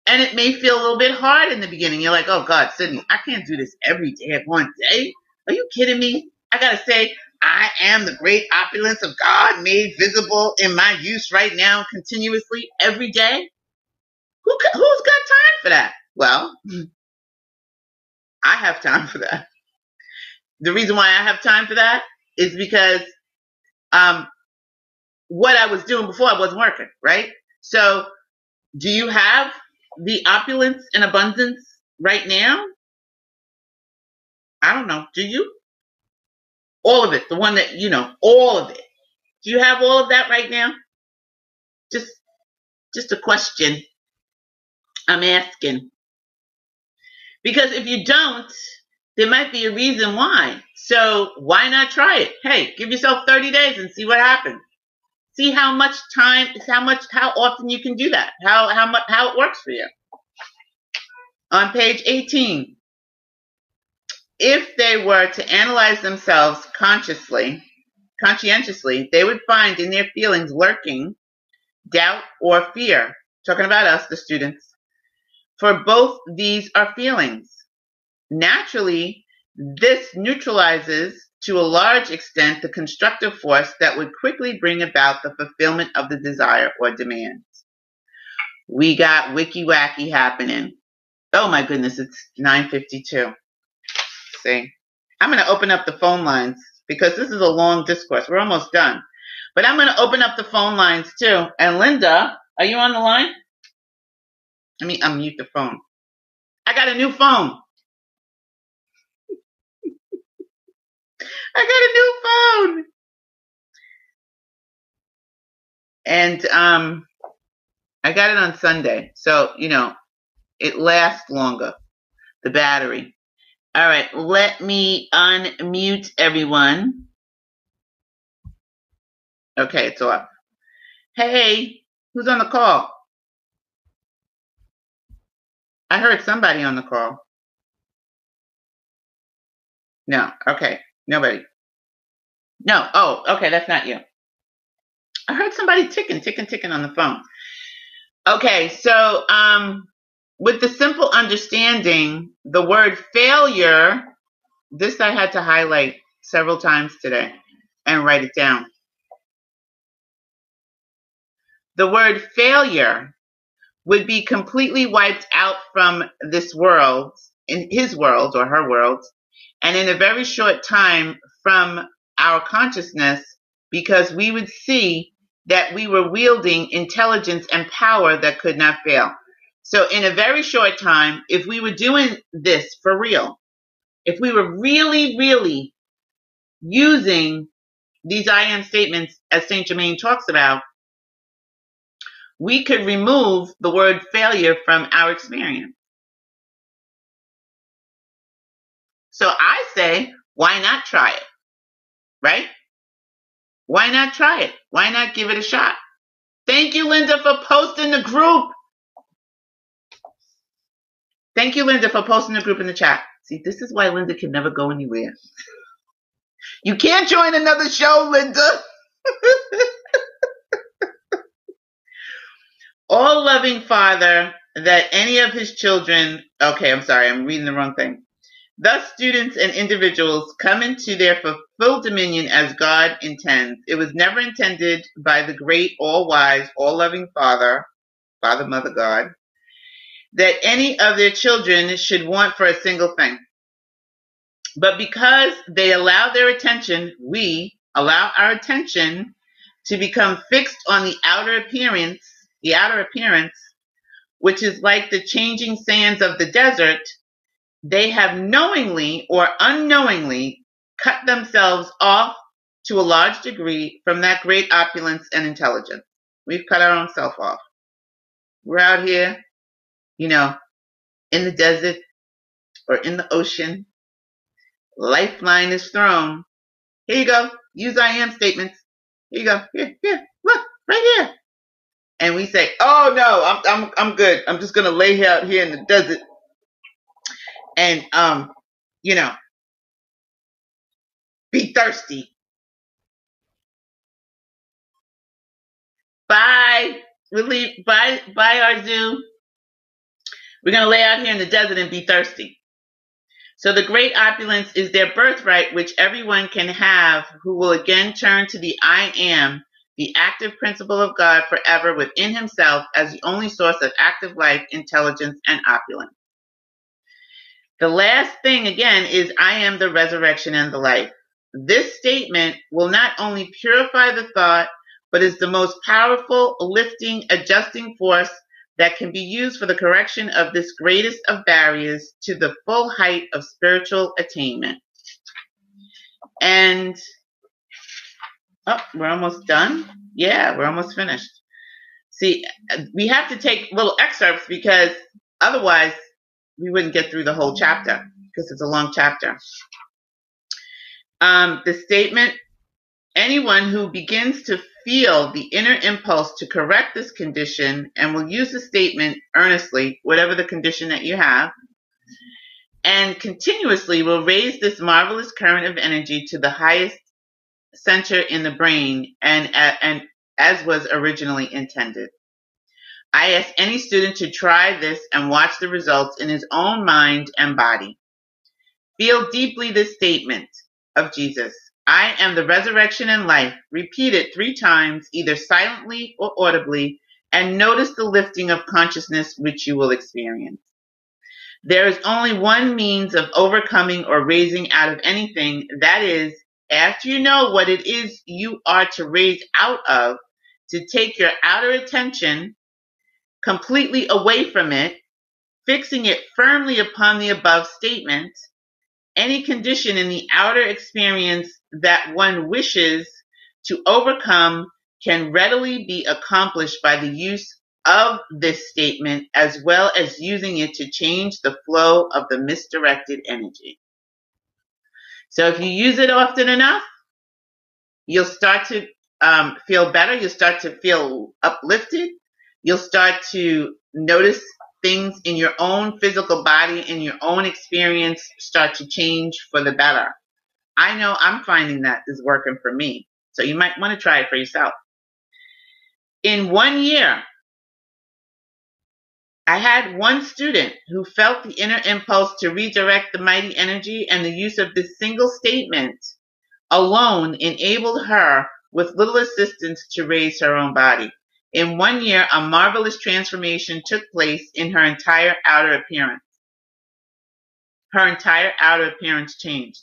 And it may feel a little bit hard in the beginning. You're like, oh God, Sydney, I can't do this every day one day. Eh? Are you kidding me? I got to say, I am the great opulence of God made visible in my use right now, continuously, every day. Who, who's got time for that? Well, I have time for that. The reason why I have time for that is because um, what I was doing before I wasn't working, right? So, do you have the opulence and abundance right now? I don't know. Do you? All of it. The one that, you know, all of it. Do you have all of that right now? Just, just a question I'm asking. Because if you don't, there might be a reason why. So why not try it? Hey, give yourself 30 days and see what happens. See how much time, how much, how often you can do that. How, how much, how it works for you. On page 18, if they were to analyze themselves consciously, conscientiously, they would find in their feelings lurking doubt or fear. Talking about us, the students. For both these are feelings. Naturally, this neutralizes to a large extent the constructive force that would quickly bring about the fulfillment of the desire or demand. We got wiki wacky happening. Oh my goodness, it's 952 see. I'm going to open up the phone lines because this is a long discourse. We're almost done. But I'm going to open up the phone lines too. And Linda, are you on the line? Let me unmute the phone. I got a new phone. I got a new phone. And um I got it on Sunday. So, you know, it lasts longer. The battery. All right, let me unmute everyone. Okay, it's off. Hey, who's on the call? I heard somebody on the call. No, okay, nobody. No, oh, okay, that's not you. I heard somebody ticking, ticking, ticking on the phone. Okay, so um, with the simple understanding, the word failure, this I had to highlight several times today and write it down. The word failure would be completely wiped out from this world, in his world or her world, and in a very short time from our consciousness, because we would see that we were wielding intelligence and power that could not fail. So, in a very short time, if we were doing this for real, if we were really, really using these I am statements as Saint Germain talks about, we could remove the word failure from our experience. So I say, why not try it? Right? Why not try it? Why not give it a shot? Thank you, Linda, for posting the group. Thank you, Linda, for posting the group in the chat. See, this is why Linda can never go anywhere. [LAUGHS] You can't join another show, Linda. [LAUGHS] All loving Father, that any of his children, okay, I'm sorry, I'm reading the wrong thing. Thus, students and individuals come into their full dominion as God intends. It was never intended by the great, all wise, all loving Father, Father, Mother, God, that any of their children should want for a single thing. But because they allow their attention, we allow our attention to become fixed on the outer appearance, the outer appearance, which is like the changing sands of the desert, they have knowingly or unknowingly cut themselves off to a large degree from that great opulence and intelligence. We've cut our own self off. We're out here, you know, in the desert or in the ocean. Lifeline is thrown. Here you go. Use I am statements. Here you go. Here, here, look, right here. And we say, oh no, I'm, I'm, I'm good. I'm just to lay out here in the desert and um, you know, be thirsty. Bye. We leave. Bye. Bye, our zoo. We're gonna lay out here in the desert and be thirsty. So the great opulence is their birthright, which everyone can have, who will again turn to the I am, the active principle of God forever within himself as the only source of active life, intelligence, and opulence. The last thing again is I am the resurrection and the life. This statement will not only purify the thought, but is the most powerful lifting, adjusting force that can be used for the correction of this greatest of barriers to the full height of spiritual attainment. And oh, we're almost done. Yeah, we're almost finished. See, we have to take little excerpts because otherwise we wouldn't get through the whole chapter because it's a long chapter. Um, the statement anyone who begins to feel the inner impulse to correct this condition and will use the statement earnestly, whatever the condition that you have, and continuously will raise this marvelous current of energy to the highest center in the brain and, uh, and as was originally intended. I ask any student to try this and watch the results in his own mind and body. Feel deeply this statement of Jesus. I am the resurrection and life. Repeat it three times, either silently or audibly, and notice the lifting of consciousness which you will experience. There is only one means of overcoming or raising out of anything. That is, after you know what it is you are to raise out of, to take your outer attention completely away from it, fixing it firmly upon the above statement, any condition in the outer experience that one wishes to overcome can readily be accomplished by the use of this statement as well as using it to change the flow of the misdirected energy. So if you use it often enough, you'll start to um, feel better. You'll start to feel uplifted. You'll start to notice things in your own physical body, in your own experience, start to change for the better. I know I'm finding that is working for me. So you might want to try it for yourself. In one year, I had one student who felt the inner impulse to redirect the mighty energy, and the use of this single statement alone enabled her, with little assistance, to raise her own body. In one year, a marvelous transformation took place in her entire outer appearance. Her entire outer appearance changed.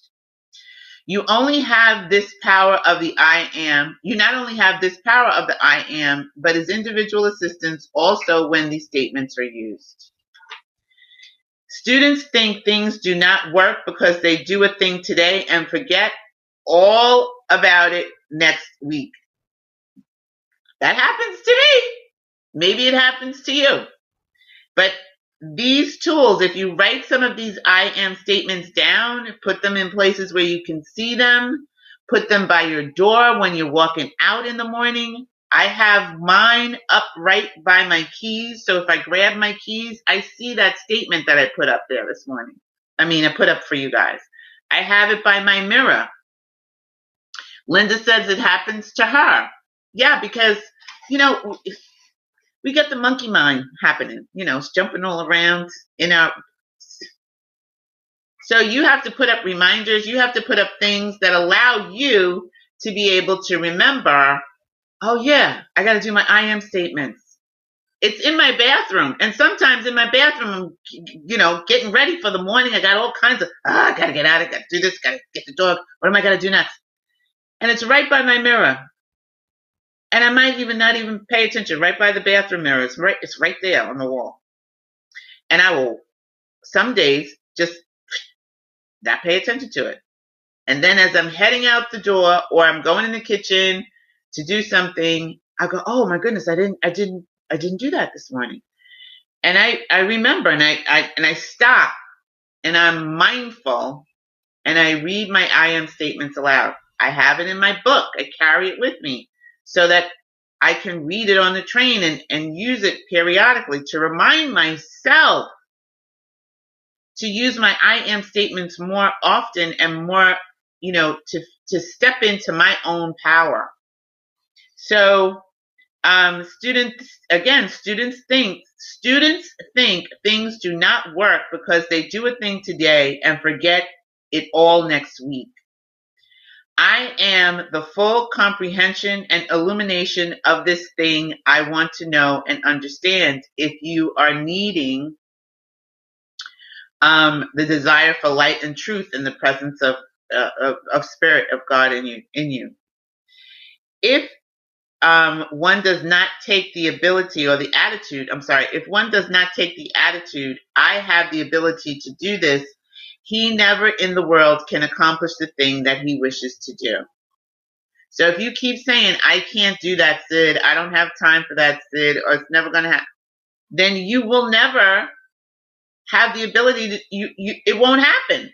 You only have this power of the I am. You not only have this power of the I am, but as individual assistance also when these statements are used. Students think things do not work because they do a thing today and forget all about it next week. That happens to me. Maybe it happens to you. But these tools, if you write some of these I am statements down, put them in places where you can see them, put them by your door when you're walking out in the morning. I have mine up right by my keys. So if I grab my keys, I see that statement that I put up there this morning. I mean, I put up for you guys. I have it by my mirror. Linda says it happens to her. Yeah, because, you know, we get the monkey mind happening, you know, it's jumping all around in our. So you have to put up reminders, you have to put up things that allow you to be able to remember, oh yeah, I got to do my I am statements. It's in my bathroom. And sometimes in my bathroom, I'm, you know, getting ready for the morning. I got all kinds of, ah, I got to get out, I got to do this, got to get the dog. What am I to do next? And it's right by my mirror and I might even not even pay attention right by the bathroom mirror. It's right, it's right there on the wall. And I will some days just not pay attention to it. And then as I'm heading out the door or I'm going in the kitchen to do something, I go, Oh my goodness, I didn't, I didn't, I didn't do that this morning. And I, I remember and I, I, and I stop and I'm mindful and I read my I am statements aloud. I have it in my book. I carry it with me so that I can read it on the train and, and use it periodically to remind myself to use my I am statements more often and more, you know, to, to step into my own power. So, um, students, again, students think, students think things do not work because they do a thing today and forget it all next week. I am the full comprehension and illumination of this thing I want to know and understand. If you are needing um, the desire for light and truth in the presence of, uh, of, of spirit of God in you, in you. If um, one does not take the ability or the attitude, I'm sorry, if one does not take the attitude, I have the ability to do this he never in the world can accomplish the thing that he wishes to do. So if you keep saying, I can't do that, Sid, I don't have time for that, Sid, or it's never going to happen, then you will never have the ability to, you, you, it won't happen.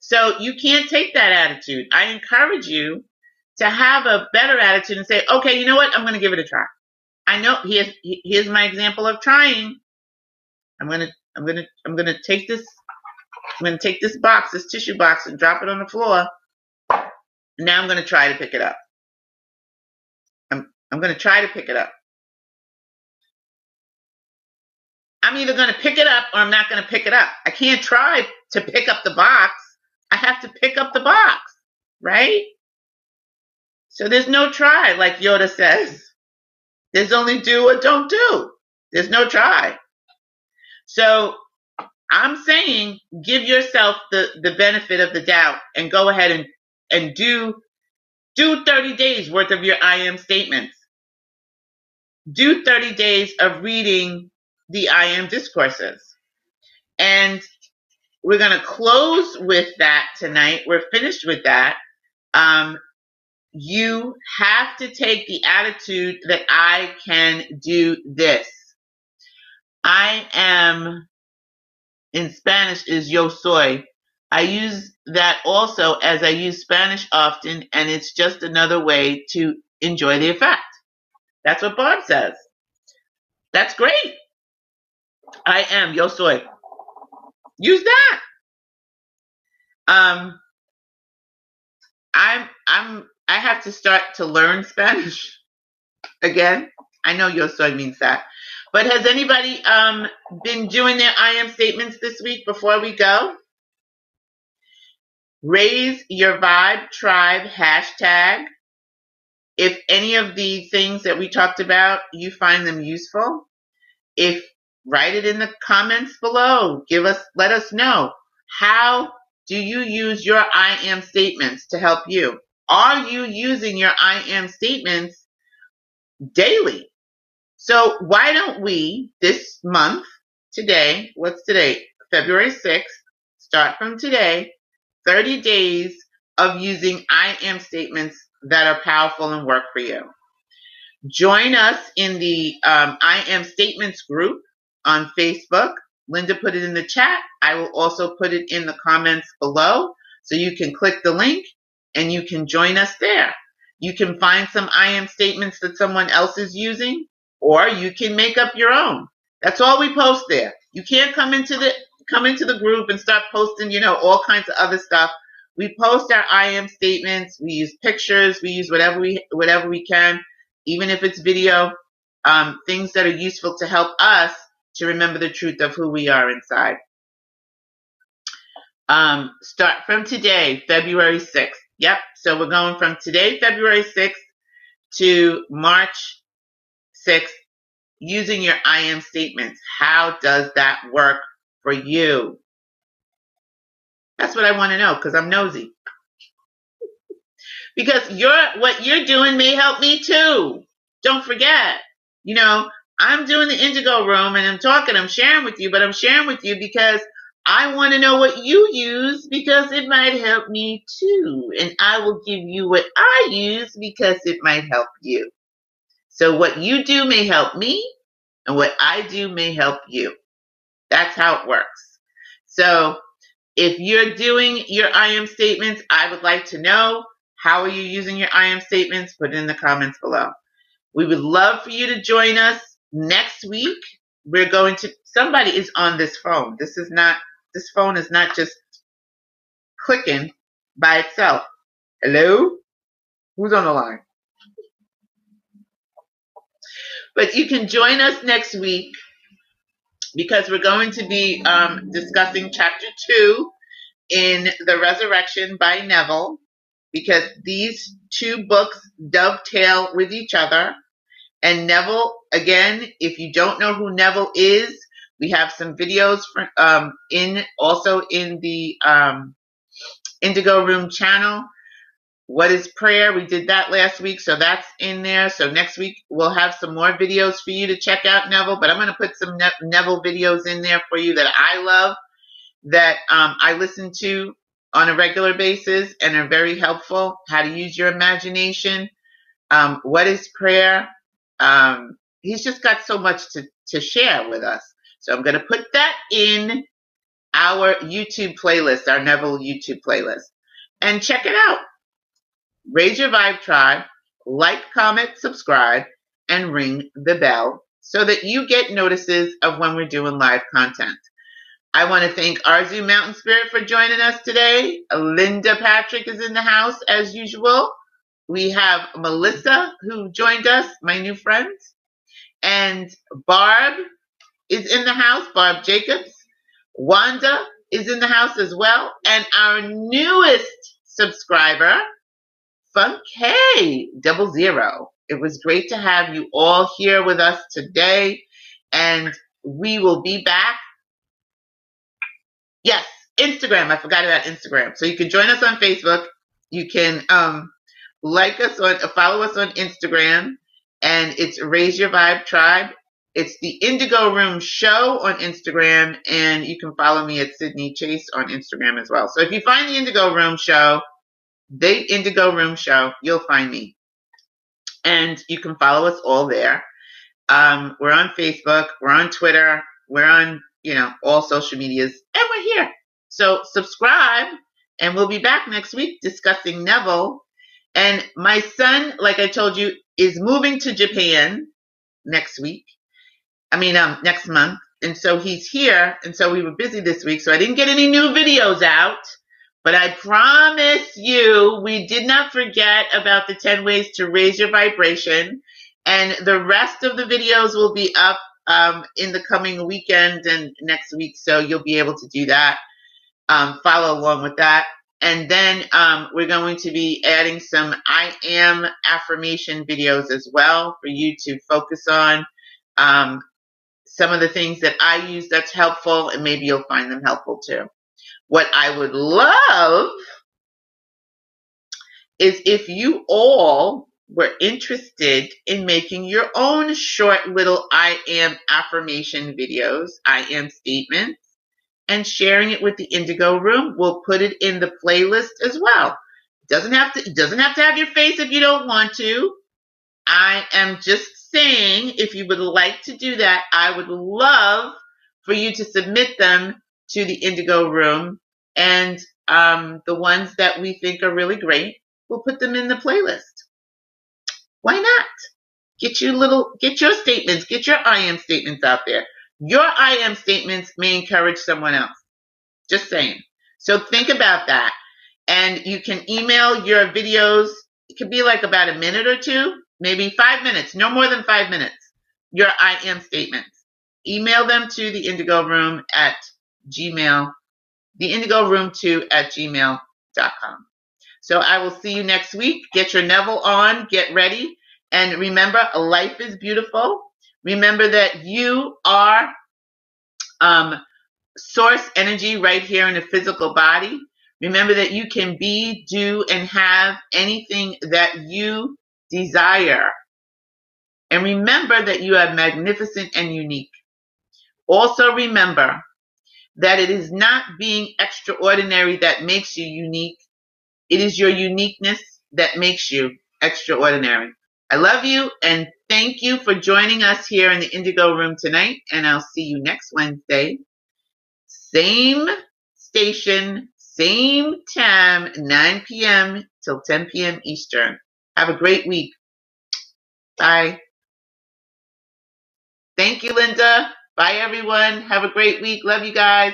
So you can't take that attitude. I encourage you to have a better attitude and say, okay, you know what? I'm going to give it a try. I know here's, here's my example of trying. I'm going to, I'm going to, I'm going to take this I'm going to take this box, this tissue box, and drop it on the floor. Now I'm going to try to pick it up. I'm, I'm going to try to pick it up. I'm either going to pick it up or I'm not going to pick it up. I can't try to pick up the box. I have to pick up the box, right? So there's no try, like Yoda says. There's only do or don't do. There's no try. So I'm saying give yourself the, the benefit of the doubt and go ahead and, and do, do 30 days worth of your I am statements. Do 30 days of reading the I am discourses. And we're going to close with that tonight. We're finished with that. Um, you have to take the attitude that I can do this. I am in Spanish is yo soy. I use that also as I use Spanish often, and it's just another way to enjoy the effect. That's what Barb says. That's great. I am yo soy. Use that. Um, I'm I'm I have to start to learn Spanish [LAUGHS] again. I know yo soy means that. But has anybody um been doing their I am statements this week before we go? Raise your vibe tribe hashtag. If any of the things that we talked about you find them useful, if write it in the comments below. Give us let us know how do you use your I am statements to help you? Are you using your I am statements daily? So why don't we this month, today, what's today? February 6th, start from today, 30 days of using I am statements that are powerful and work for you. Join us in the um, I am statements group on Facebook. Linda put it in the chat. I will also put it in the comments below. So you can click the link and you can join us there. You can find some I am statements that someone else is using or you can make up your own. That's all we post there. You can't come into the come into the group and start posting, you know, all kinds of other stuff. We post our I am statements, we use pictures, we use whatever we whatever we can, even if it's video, um, things that are useful to help us to remember the truth of who we are inside. Um, start from today, February 6th. Yep. So we're going from today, February 6th to March 6th using your I am statements. How does that work for you? That's what I want to know because I'm nosy. [LAUGHS] because you're, what you're doing may help me too. Don't forget, you know, I'm doing the indigo room and I'm talking, I'm sharing with you, but I'm sharing with you because I want to know what you use because it might help me too. And I will give you what I use because it might help you. So what you do may help me and what I do may help you. That's how it works. So if you're doing your I am statements, I would like to know how are you using your I am statements? Put it in the comments below. We would love for you to join us next week. We're going to, somebody is on this phone. This is not, this phone is not just clicking by itself. Hello? Who's on the line? But you can join us next week because we're going to be um, discussing chapter two in The Resurrection by Neville because these two books dovetail with each other. And Neville, again, if you don't know who Neville is, we have some videos for, um, in also in the um, Indigo Room channel. What is prayer? We did that last week, so that's in there. So next week we'll have some more videos for you to check out, Neville. But I'm going to put some ne- Neville videos in there for you that I love, that um, I listen to on a regular basis, and are very helpful. How to use your imagination. Um, what is prayer? Um, he's just got so much to, to share with us. So I'm going to put that in our YouTube playlist, our Neville YouTube playlist, and check it out. Raise your vibe tribe, like, comment, subscribe, and ring the bell so that you get notices of when we're doing live content. I want to thank Arzu Mountain Spirit for joining us today. Linda Patrick is in the house as usual. We have Melissa who joined us, my new friend. and Barb is in the house, Barb Jacobs. Wanda is in the house as well, and our newest subscriber, Funk double zero. It was great to have you all here with us today, and we will be back. Yes, Instagram. I forgot about Instagram. So you can join us on Facebook. You can um, like us on, follow us on Instagram, and it's Raise Your Vibe Tribe. It's the Indigo Room Show on Instagram, and you can follow me at Sydney Chase on Instagram as well. So if you find the Indigo Room Show, the Indigo Room Show, you'll find me. And you can follow us all there. Um, we're on Facebook, we're on Twitter, we're on, you know, all social medias, and we're here. So subscribe, and we'll be back next week discussing Neville And my son, like I told you, is moving to Japan next week. I mean, um, next month. And so he's here. And so we were busy this week. So I didn't get any new videos out. But I promise you, we did not forget about the 10 ways to raise your vibration. And the rest of the videos will be up um, in the coming weekend and next week. So you'll be able to do that. Um, follow along with that. And then um, we're going to be adding some I am affirmation videos as well for you to focus on. Um, some of the things that I use that's helpful, and maybe you'll find them helpful too. What I would love is if you all were interested in making your own short little I am affirmation videos, I am statements, and sharing it with the Indigo Room. We'll put it in the playlist as well. It doesn't have to, doesn't have to have your face if you don't want to. I am just saying if you would like to do that, I would love for you to submit them to the Indigo Room and um, the ones that we think are really great, we'll put them in the playlist. Why not? Get your little, get your statements, get your I am statements out there. Your I am statements may encourage someone else. Just saying. So think about that. And you can email your videos. It could be like about a minute or two, maybe five minutes, no more than five minutes. Your I am statements. Email them to the indigo room at gmail, the indigo room 2 at gmail.com. So I will see you next week. Get your Neville on, get ready. And remember, life is beautiful. Remember that you are um, source energy right here in the physical body. Remember that you can be, do, and have anything that you desire. And remember that you are magnificent and unique. Also remember that it is not being extraordinary that makes you unique. It is your uniqueness that makes you extraordinary. I love you and thank you for joining us here in the Indigo Room tonight. And I'll see you next Wednesday. Same station, same time, 9 p.m. till 10 p.m. Eastern. Have a great week. Bye. Thank you, Linda. Bye, everyone. Have a great week. Love you guys.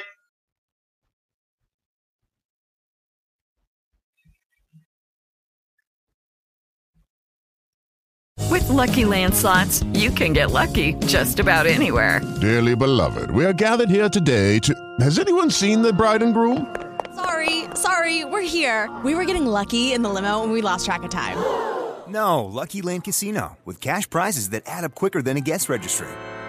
With Lucky Land slots, you can get lucky just about anywhere. Dearly beloved, we are gathered here today to. Has anyone seen the bride and groom? Sorry, sorry, we're here. We were getting lucky in the limo and we lost track of time. No, Lucky Land Casino, with cash prizes that add up quicker than a guest registry.